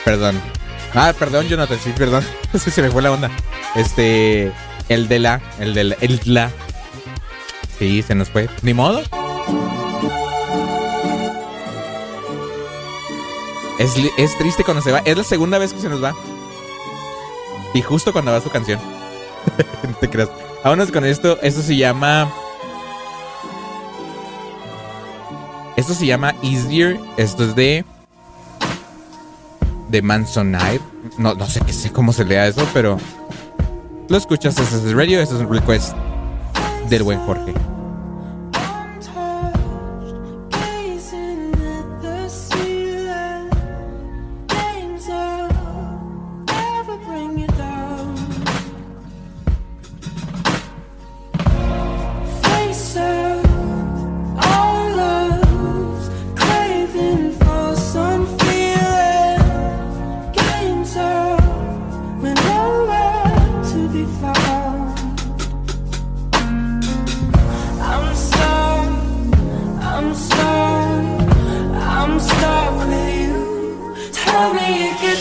Perdón. Ah, perdón, Jonathan, sí, perdón. Sí, se me fue la onda. Este. El de la. El de la. El la. Sí, se nos fue. Ni modo. Es, es triste cuando se va. Es la segunda vez que se nos va. Y justo cuando va su canción. No te creas. Vámonos con esto. Esto se llama. Esto se llama Easier. Esto es de. De Mansonite. No, no sé qué sé cómo se lea eso, pero. Lo escuchas, este es el radio. Esto es un request del buen Jorge. Tell me it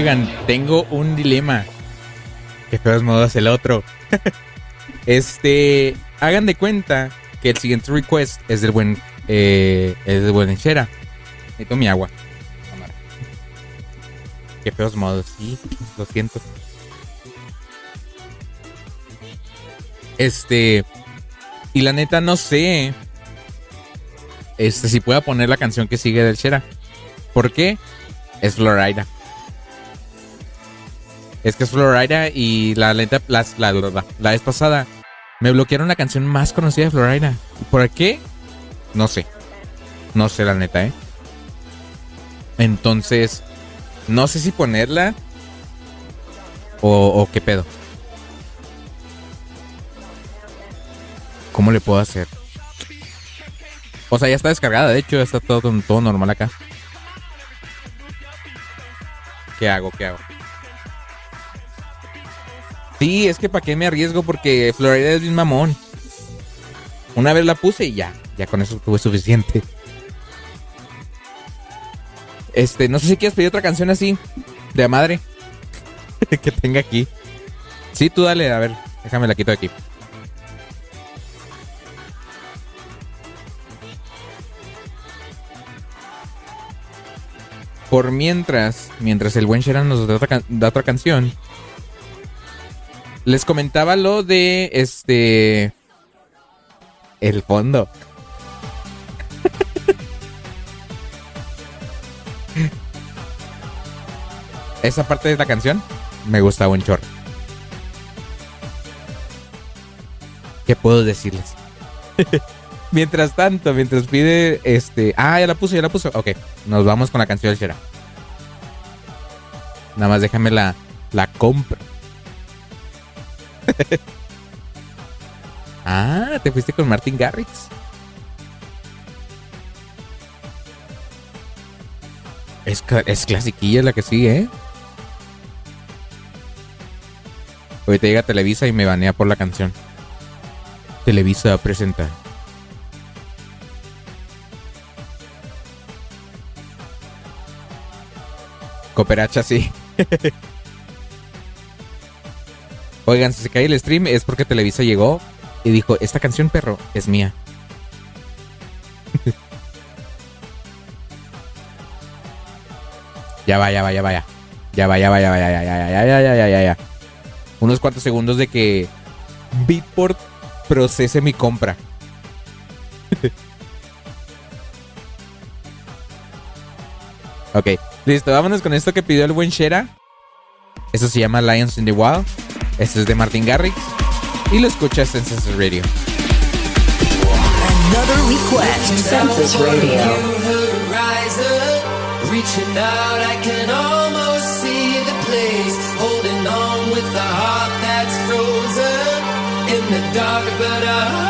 Oigan, tengo un dilema. Que todos modos el otro. este, hagan de cuenta que el siguiente request es del buen, eh, es del buen Shera. Necesito mi agua. Qué feos modos, sí, lo siento. Este, y la neta no sé, este, si pueda poner la canción que sigue del Shera. ¿Por qué? Es Florida. Es que es Florida y la neta, la, la, la, la vez pasada me bloquearon la canción más conocida de Florida. ¿Por qué? No sé. No sé la neta, ¿eh? Entonces, no sé si ponerla o, qué pedo. ¿Cómo le puedo hacer? O sea, ya está descargada, de hecho, está todo, todo normal acá. ¿Qué hago? ¿Qué hago? Sí, es que para qué me arriesgo porque Florida es bien mamón. Una vez la puse y ya, ya con eso tuve suficiente. Este, no sé si quieres pedir otra canción así, de madre, que tenga aquí. Sí, tú dale, a ver, déjame la quito de aquí. Por mientras, mientras el buen Sheran nos da otra, can- da otra canción, les comentaba lo de este. El fondo. Esa parte de la canción me gusta un chorro. ¿Qué puedo decirles? mientras tanto, mientras pide este. Ah, ya la puso, ya la puso. Ok, nos vamos con la canción del Shera. Nada más déjame la, la. ah, te fuiste con Martin Garrix. Es, es clasiquilla la que sigue, ¿eh? Ahorita llega Televisa y me banea por la canción. Televisa presenta. Cooperacha, sí. Oigan, si se cae el stream es porque Televisa llegó y dijo, esta canción, perro, es mía. ya va, ya va, ya va, ya. Ya va, ya va, ya va, ya, ya, ya, ya, ya, ya, ya. Unos cuantos segundos de que Beatport procese mi compra. ok, listo, vámonos con esto que pidió el buen Shera. Eso se llama Lions in the Wild. Este es de Martin Garrix. Y lo escuchas en Census Radio. Another request. Census Radio. Reaching out, I can almost see the place. Holding on with a heart that's frozen in the dark, but I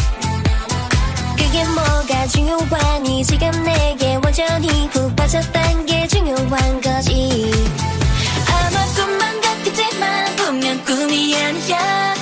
중요하니 지금 내게 완전히 푹 빠졌단 게 중요한 거지. 아마 꿈만 같겠지만 분명 꿈이 아니야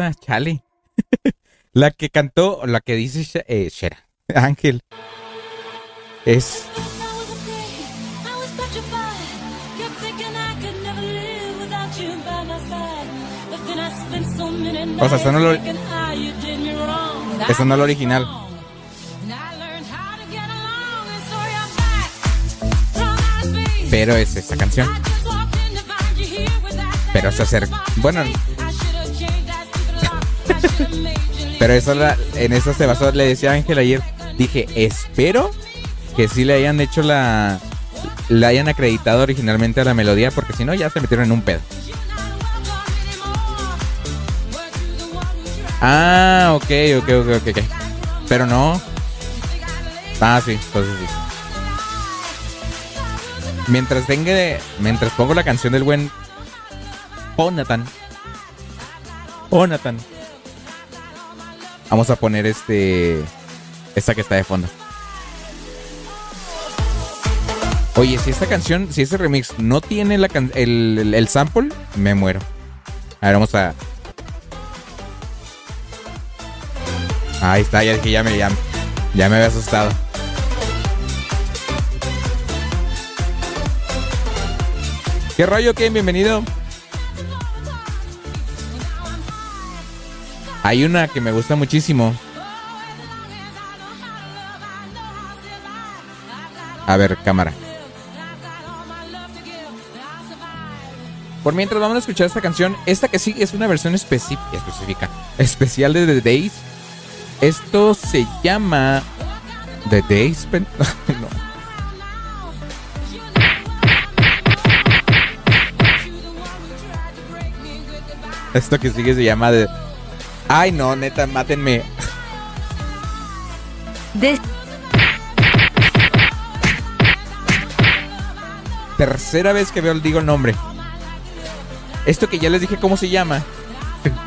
esa, chale. la que cantó, la que dice eh, Ángel. Es. O sea, eso no lo- Esa no la original. Pero es esa canción. Pero se acerca. Bueno. Pero eso la- en eso se basó. Le decía a Ángel ayer. Dije, espero que sí le hayan hecho la. Le hayan acreditado originalmente a la melodía. Porque si no, ya se metieron en un pedo. Ah, ok, ok, ok, ok. ok. Pero no. Ah, sí, entonces sí. Mientras tenga. Mientras pongo la canción del buen Jonathan. Jonathan. Vamos a poner este. Esta que está de fondo. Oye, si esta canción, si ese remix no tiene la el, sample, me muero. A ver, vamos a. Ahí está, ya dije, ya me, ya, ya me había asustado. ¿Qué rollo, Ken? Bienvenido. Hay una que me gusta muchísimo. A ver, cámara. Por mientras vamos a escuchar esta canción, esta que sí es una versión específica, especial de The Days. Esto se llama The Days. no. Esto que sigue se llama de. Ay, no, neta, mátenme. Tercera vez que veo, digo el nombre. Esto que ya les dije cómo se llama.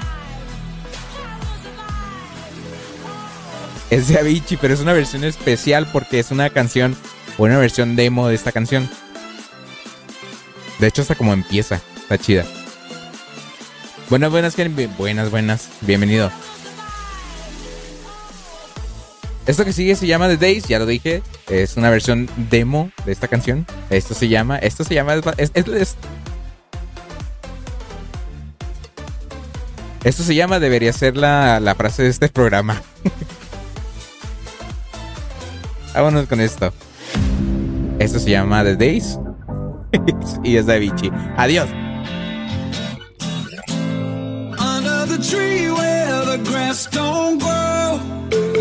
Es de Avicii, pero es una versión especial porque es una canción o una versión demo de esta canción. De hecho, hasta como empieza. Está chida. Buenas, buenas, buenas, buenas. Bienvenido. Esto que sigue se llama The Days, ya lo dije. Es una versión demo de esta canción. Esto se llama. Esto se llama. es- es- es- esto se llama. Debería ser la, la frase de este programa. Vámonos con esto. Esto se llama The Days. y es de Avicii. Adiós. Tree where the grass don't grow.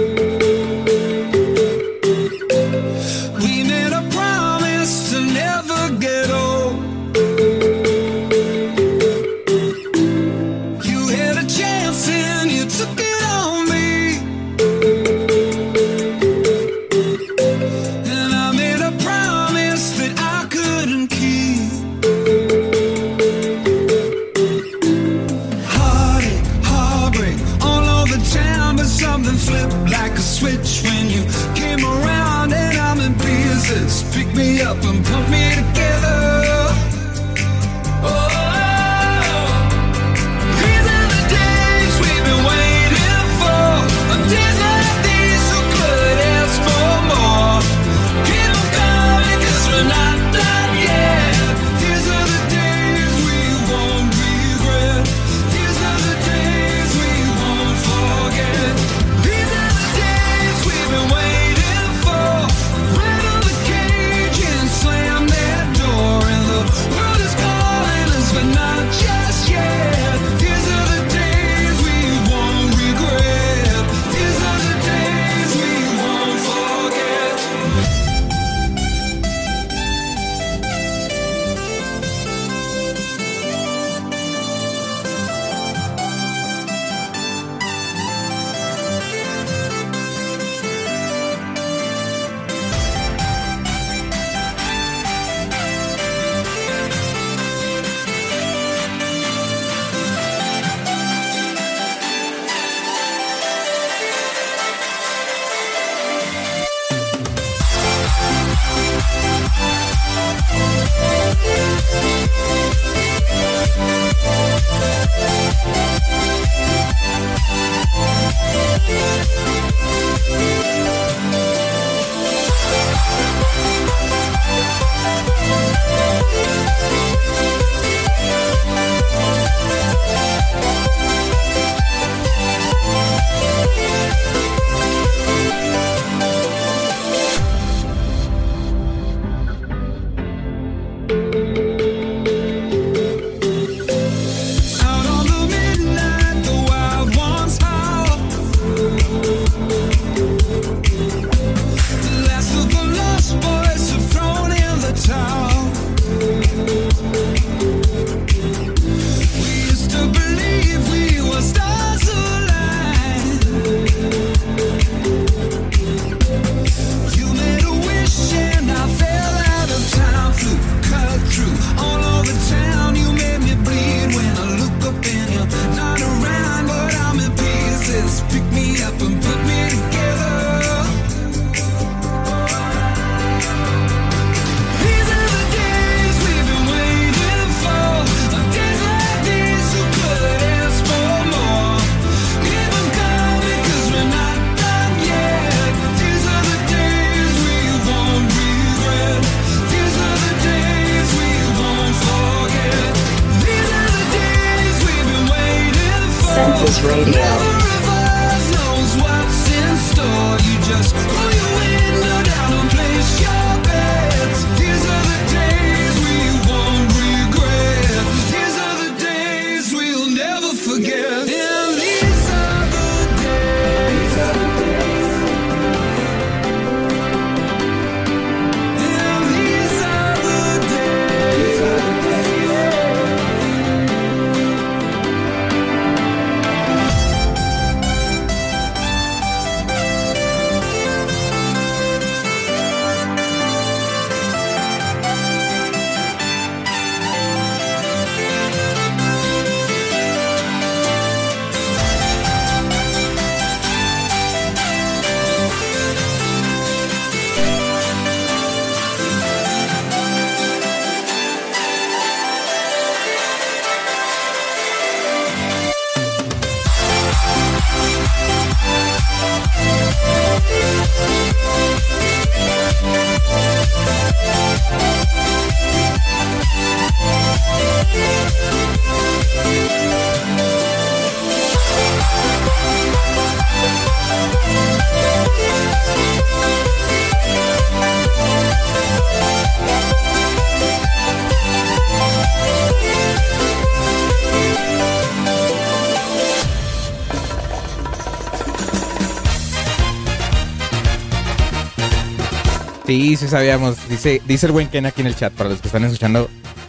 Sí, sí sabíamos. Dice, dice el buen Ken aquí en el chat, para los que están escuchando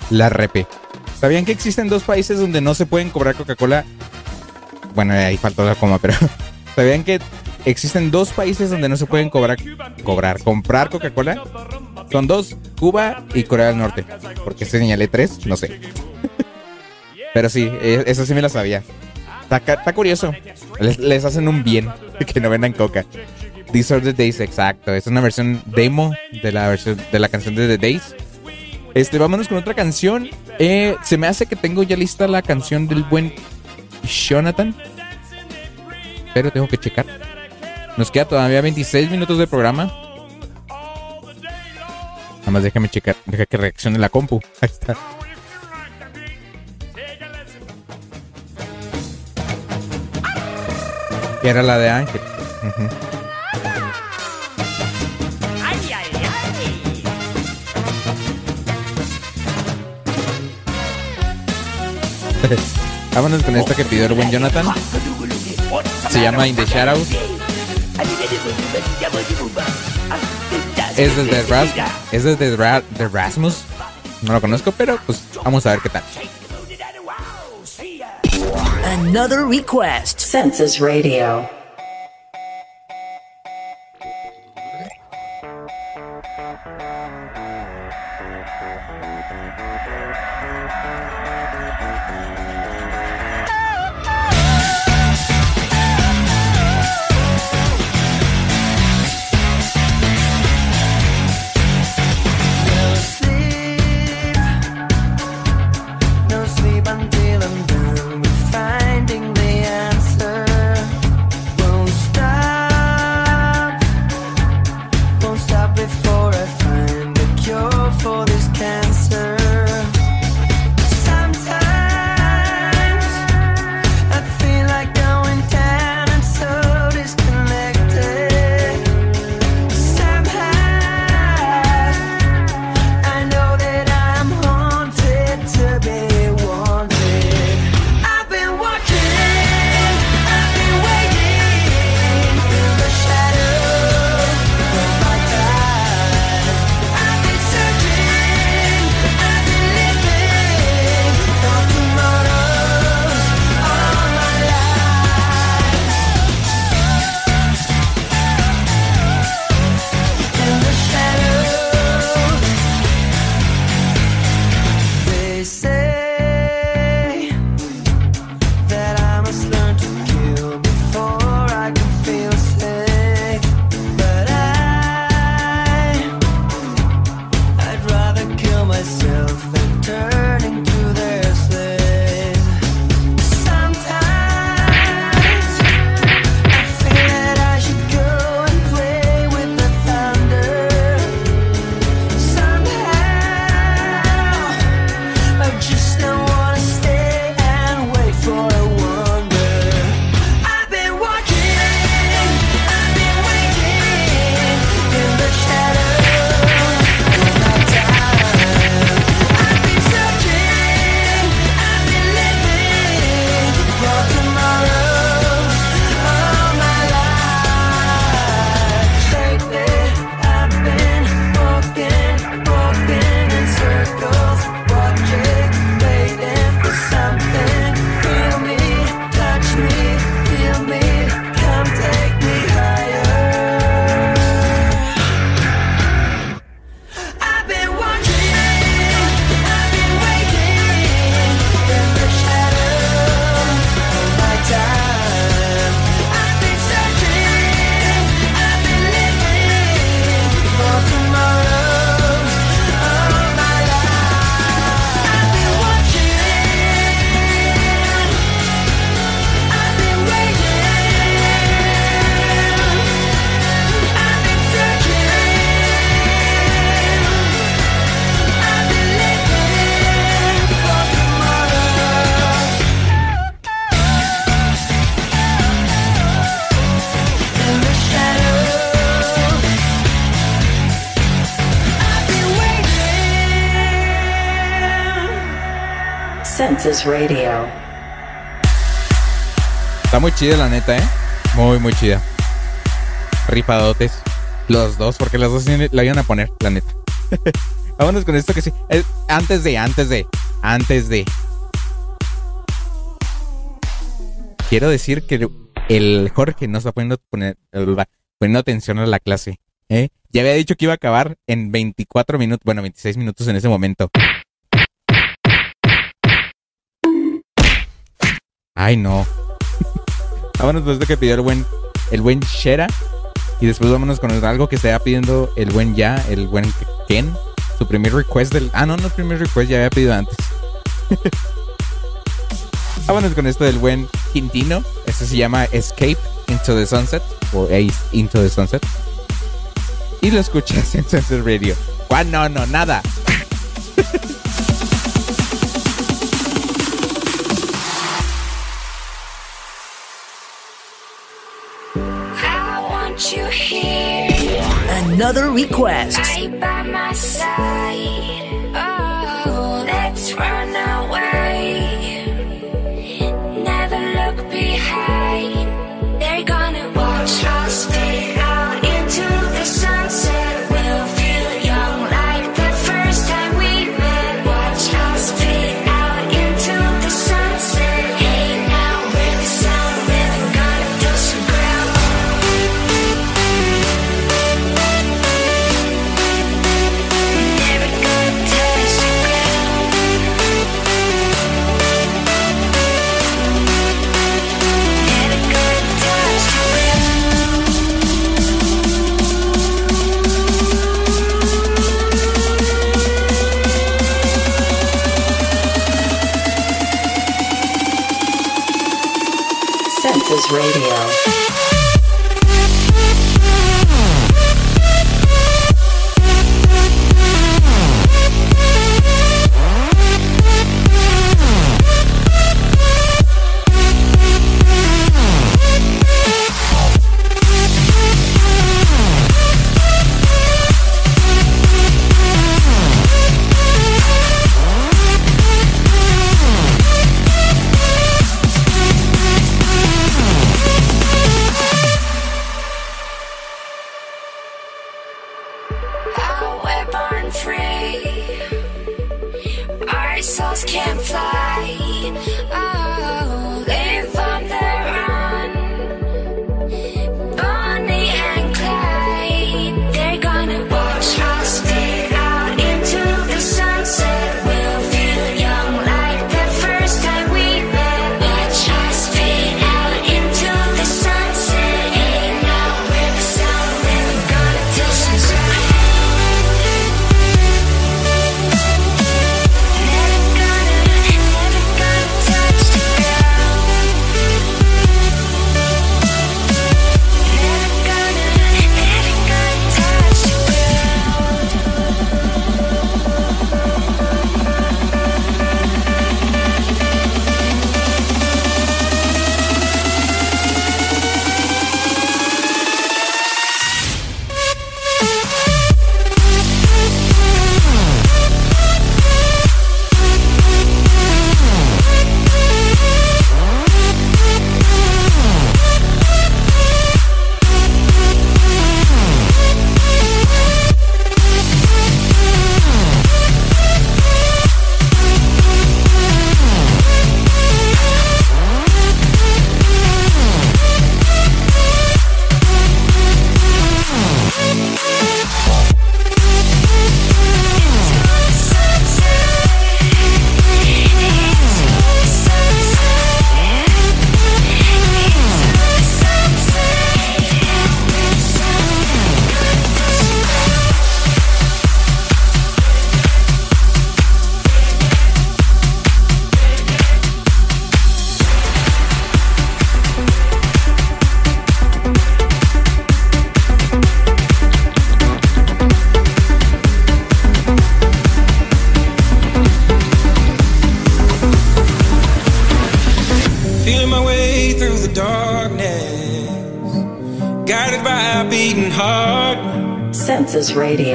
la repe. ¿Sabían que existen dos países donde no se pueden cobrar Coca-Cola? Bueno, ahí faltó la coma, pero ¿sabían que existen dos países donde no se pueden cobrar, cobrar, comprar Coca-Cola? Son dos, Cuba y Corea del Norte. ¿Por qué señalé tres? No sé. Pero sí, eh, eso sí me la sabía. Está curioso. Les, les hacen un bien que no vendan coca. These are the days, exacto. Es una versión demo de la versión de la canción de The Days. Este, vámonos con otra canción. Eh, se me hace que tengo ya lista la canción del buen Jonathan. Pero tengo que checar. Nos queda todavía 26 minutos de programa. Nada más déjame checar. Deja que reaccione la compu. Ahí está. Era la de Ángel. Ujú. Vámonos con esta que pidió el buen Jonathan. Se llama In the Shadows. Es desde, de Rasmus. No lo conozco, pero pues vamos a ver qué tal. Another request. Census Radio. Radio. Está muy chida la neta, ¿eh? Muy, muy chida. Ripadotes. Los dos, porque los dos la iban a poner, la neta. Vámonos con esto que sí. Antes de, antes de, antes de. Quiero decir que el Jorge no está poniendo, poniendo atención a la clase. ¿eh? Ya había dicho que iba a acabar en 24 minutos, bueno, 26 minutos en ese momento. Ay, no. vámonos pues de que pidió el buen, el buen Shera. Y después vámonos con el- algo que estaba pidiendo el buen Ya, el buen Ken. Su primer request del. Ah, no, no es primer request, ya había pedido antes. vámonos con esto del buen Quintino. Este se llama Escape into the Sunset. O Ace into the Sunset. Y lo escuchas en Sunset Radio. ¿Cuál? No, no, nada. Another request. Oh, let's run away. Census Radio.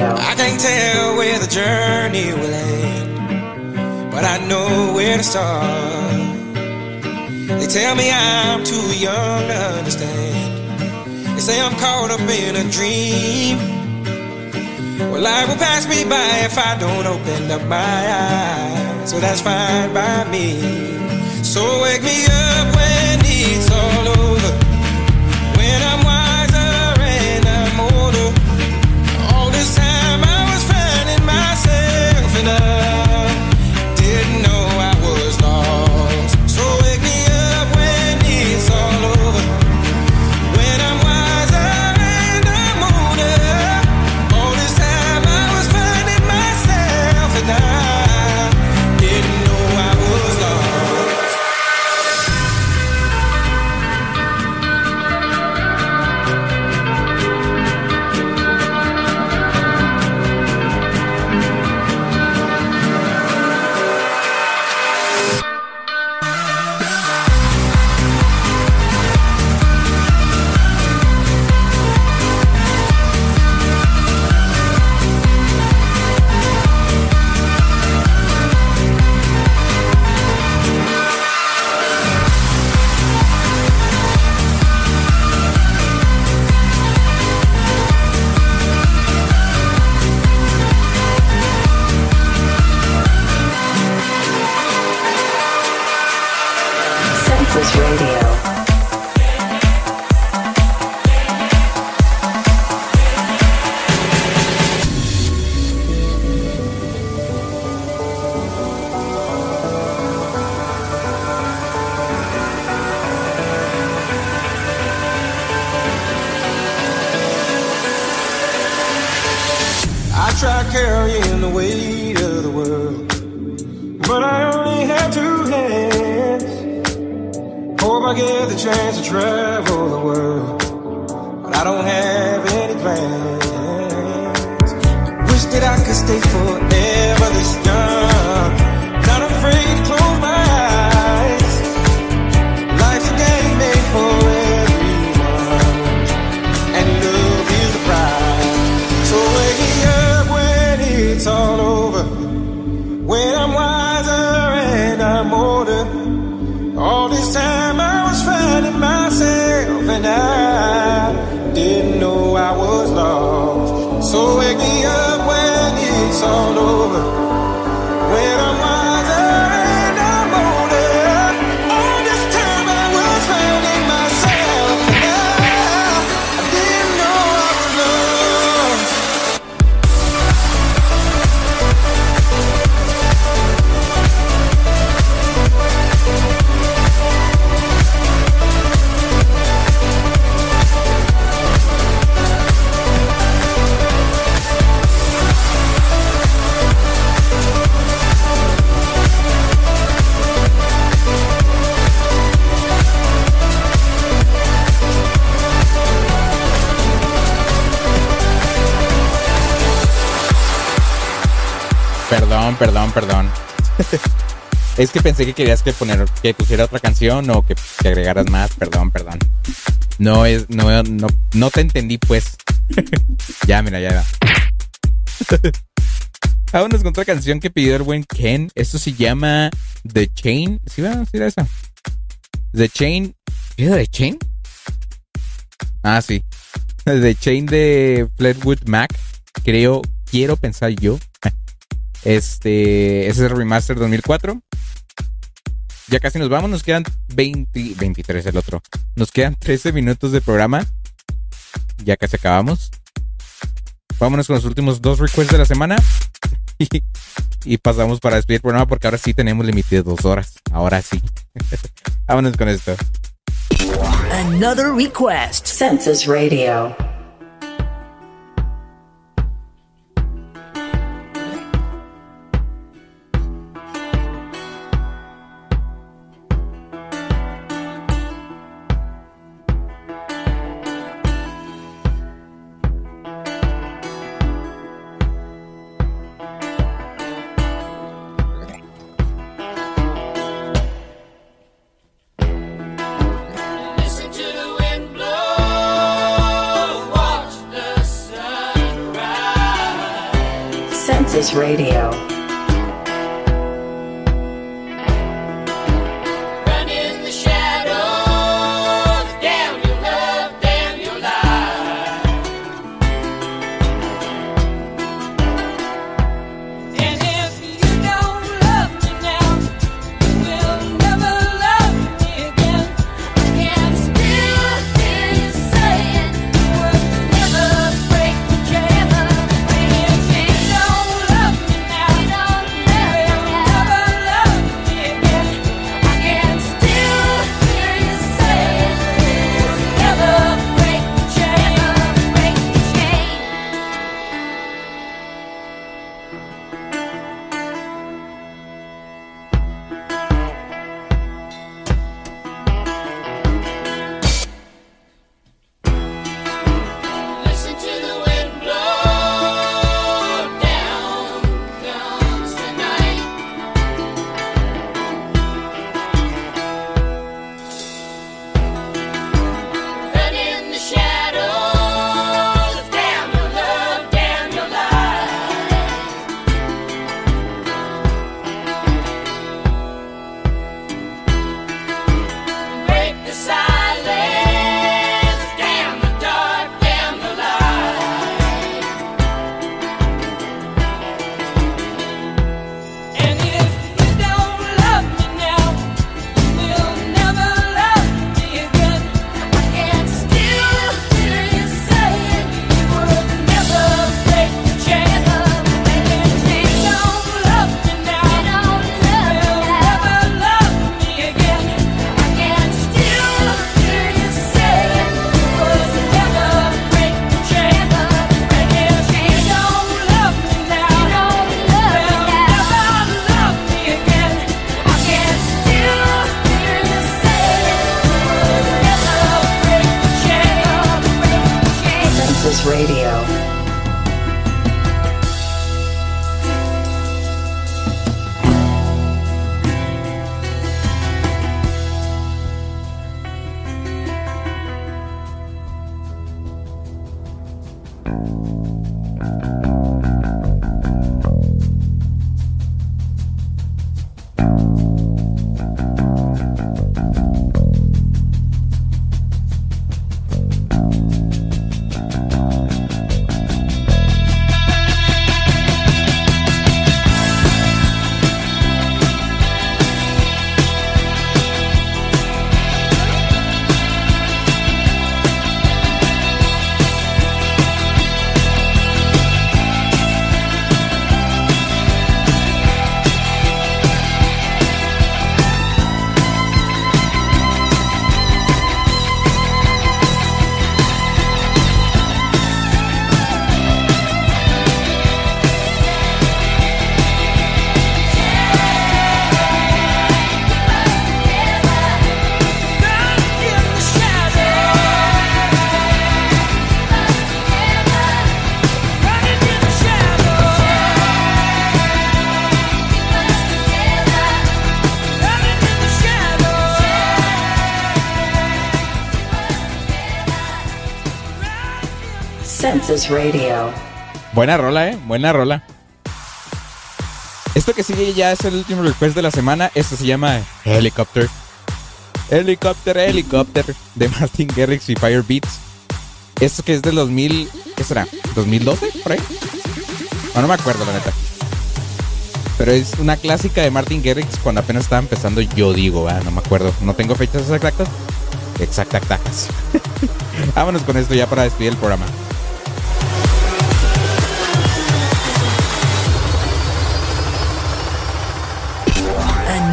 Es que pensé que querías que poner, que pusiera otra canción o que, agregaras más. Perdón, perdón. No es, no, no, no te entendí, pues. ya, mira, ya. Vámonos con otra canción que pidió el buen Ken. Esto se llama The Chain. ¿Sí va? ¿Sí era esa? The Chain. ¿Qué The Chain? Ah, sí. The Chain de Fleetwood Mac. Creo, quiero pensar yo. Este, ese es el remaster 2004. Ya casi nos vamos, nos quedan 20, 23 el otro. Nos quedan 13 minutos de programa. Ya casi acabamos. Vámonos con los últimos dos requests de la semana. Y, pasamos para despedir el programa porque ahora sí tenemos límite de dos horas. Ahora sí. Vámonos con esto. Another request. Census Radio. Sunrise. Census Radio. Senses Radio. Buena rola, eh. Buena rola. Esto que sigue ya es el último request de la semana. Esto se llama Helicopter. Helicopter, Helicopter. De Martin Garrix y Fire Beats. Esto que es del 2000. ¿Qué será? ¿2012? Por ahí. No, no me acuerdo, la neta. Pero es una clásica de Martin Garrix cuando apenas estaba empezando, yo digo, ah, no me acuerdo. No tengo fechas exactas. Exactas. Vámonos con esto ya para despedir el programa.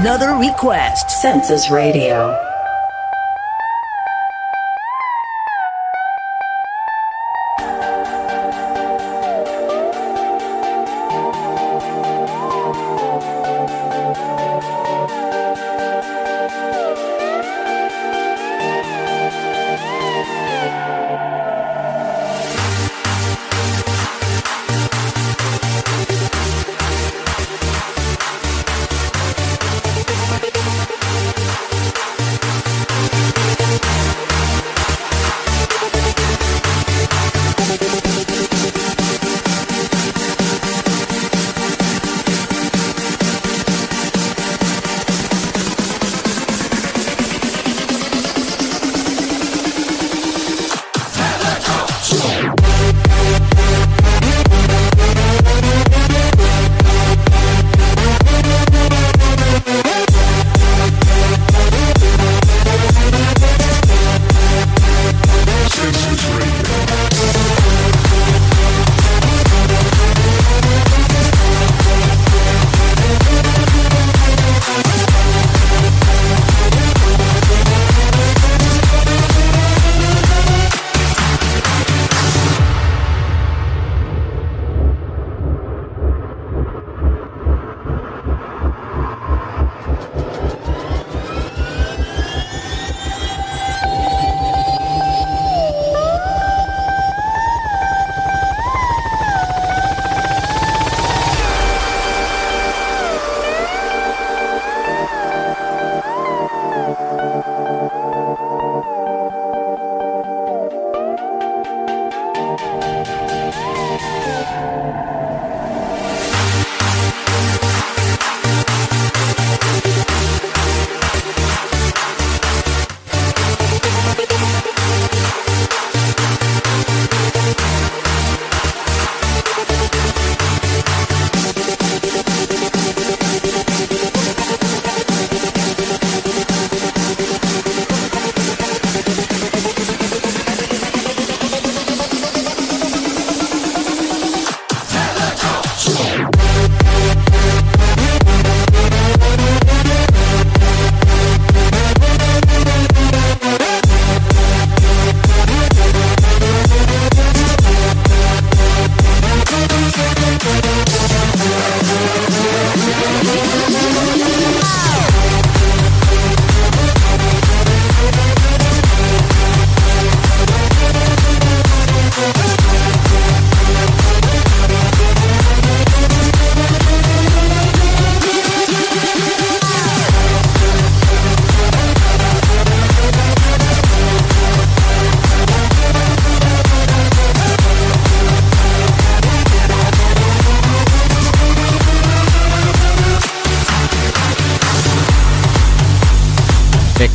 Another request. Census Radio.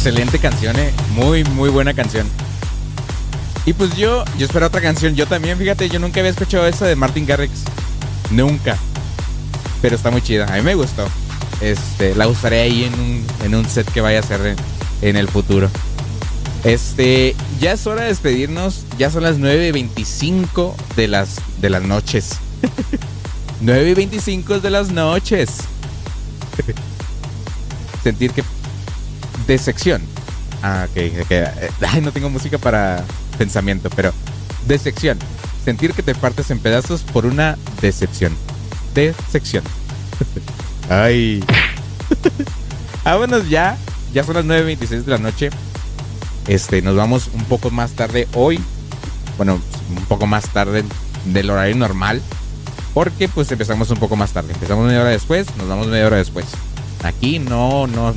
Excelente canción, eh. Muy, muy buena canción. Y pues yo, yo espero otra canción. Yo también, fíjate, yo nunca había escuchado esa de Martin Garrix. Nunca. Pero está muy chida. A mí me gustó. Este, la usaré ahí en un, en un set que vaya a hacer en, en el futuro. Este, ya es hora de despedirnos. Ya son las 9.25 de las, de las noches. 9.25 de las noches. Sentir que de sección. Ah, ok, ok. Eh, Ay, no tengo música para pensamiento, pero de. Sentir que te partes en pedazos por una decepción. De. Ay. Vámonos ya. Ya son las 9.26 de la noche. Este, nos vamos un poco más tarde hoy. Bueno, un poco más tarde del horario normal. Porque pues empezamos un poco más tarde. Empezamos media hora después, nos vamos media hora después. Aquí no, no,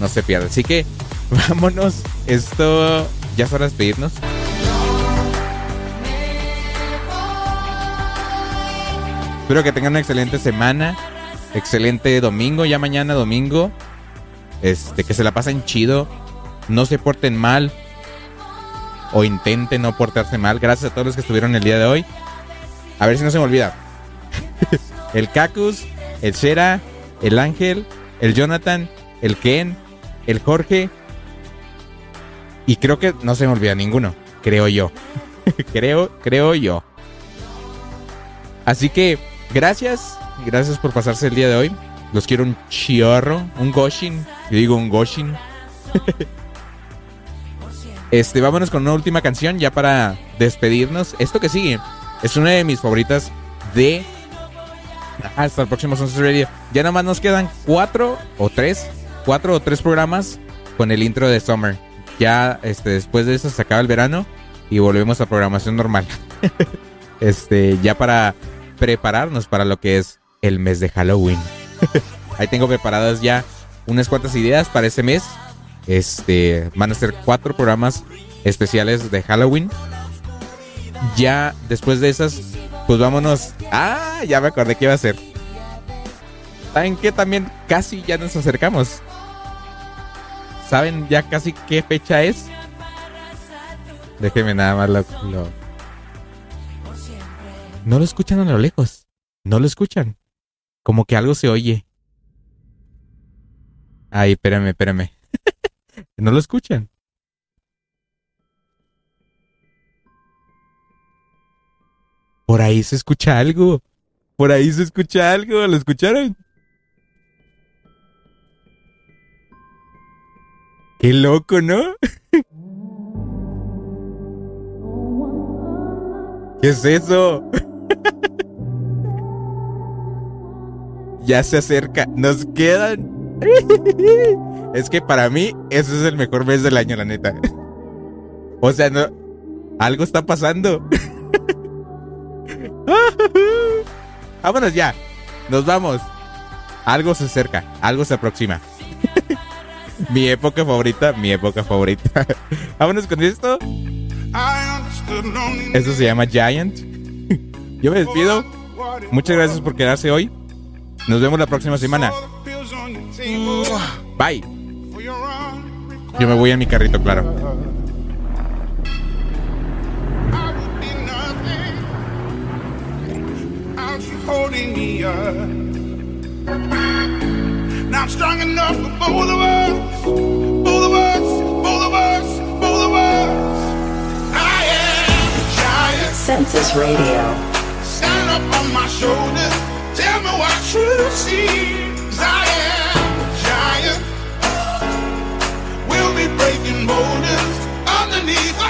no se pierde. Así que vámonos. Esto ya es hora de despedirnos. Espero que tengan una excelente semana. Excelente domingo, ya mañana domingo. Este, que se la pasen chido. No se porten mal. O intenten no portarse mal. Gracias a todos los que estuvieron el día de hoy. A ver si no se me olvida. el Cacus, el Cera, el Ángel, el Jonathan, el Ken, el Jorge. Y creo que no se me olvida ninguno. Creo yo. creo, creo yo. Así que, gracias. Gracias por pasarse el día de hoy. Los quiero un chiorro, un goshin. Yo digo un goshin. este, vámonos con una última canción ya para despedirnos. Esto que sigue es una de mis favoritas de hasta el próximo Sunset Radio. Ya nada más nos quedan cuatro o tres, cuatro o tres programas con el intro de Summer. Ya este, después de eso se acaba el verano y volvemos a programación normal. este, ya para prepararnos para lo que es el mes de Halloween. Ahí tengo preparadas ya unas cuantas ideas para ese mes. Este, van a ser cuatro programas especiales de Halloween. Ya después de esas, pues vámonos. Ah, ya me acordé que iba a ser. ¿Saben qué? También casi ya nos acercamos. ¿Saben ya casi qué fecha es? Déjenme nada más lo. No lo escuchan a lo lejos. No lo escuchan. Como que algo se oye. Ay, espérame, espérame. no lo escuchan. Por ahí se escucha algo. Por ahí se escucha algo. ¿Lo escucharon? Qué loco, ¿no? ¿Qué es eso? ya se acerca. Nos quedan. es que para mí, ese es el mejor mes del año, la neta. o sea, no. Algo está pasando. Vámonos ya. Nos vamos. Algo se acerca. Algo se aproxima. Mi época favorita. Mi época favorita. Vámonos con esto. Eso se llama Giant. Yo me despido. Muchas gracias por quedarse hoy. Nos vemos la próxima semana. Bye. Yo me voy a mi carrito, claro. holding. I'm strong enough for both of us, both of us, both of us, both of us. I am giant. Census Radio. Stand up on my shoulders, tell me what you see. I am a giant. We'll be breaking boulders underneath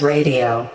Radio.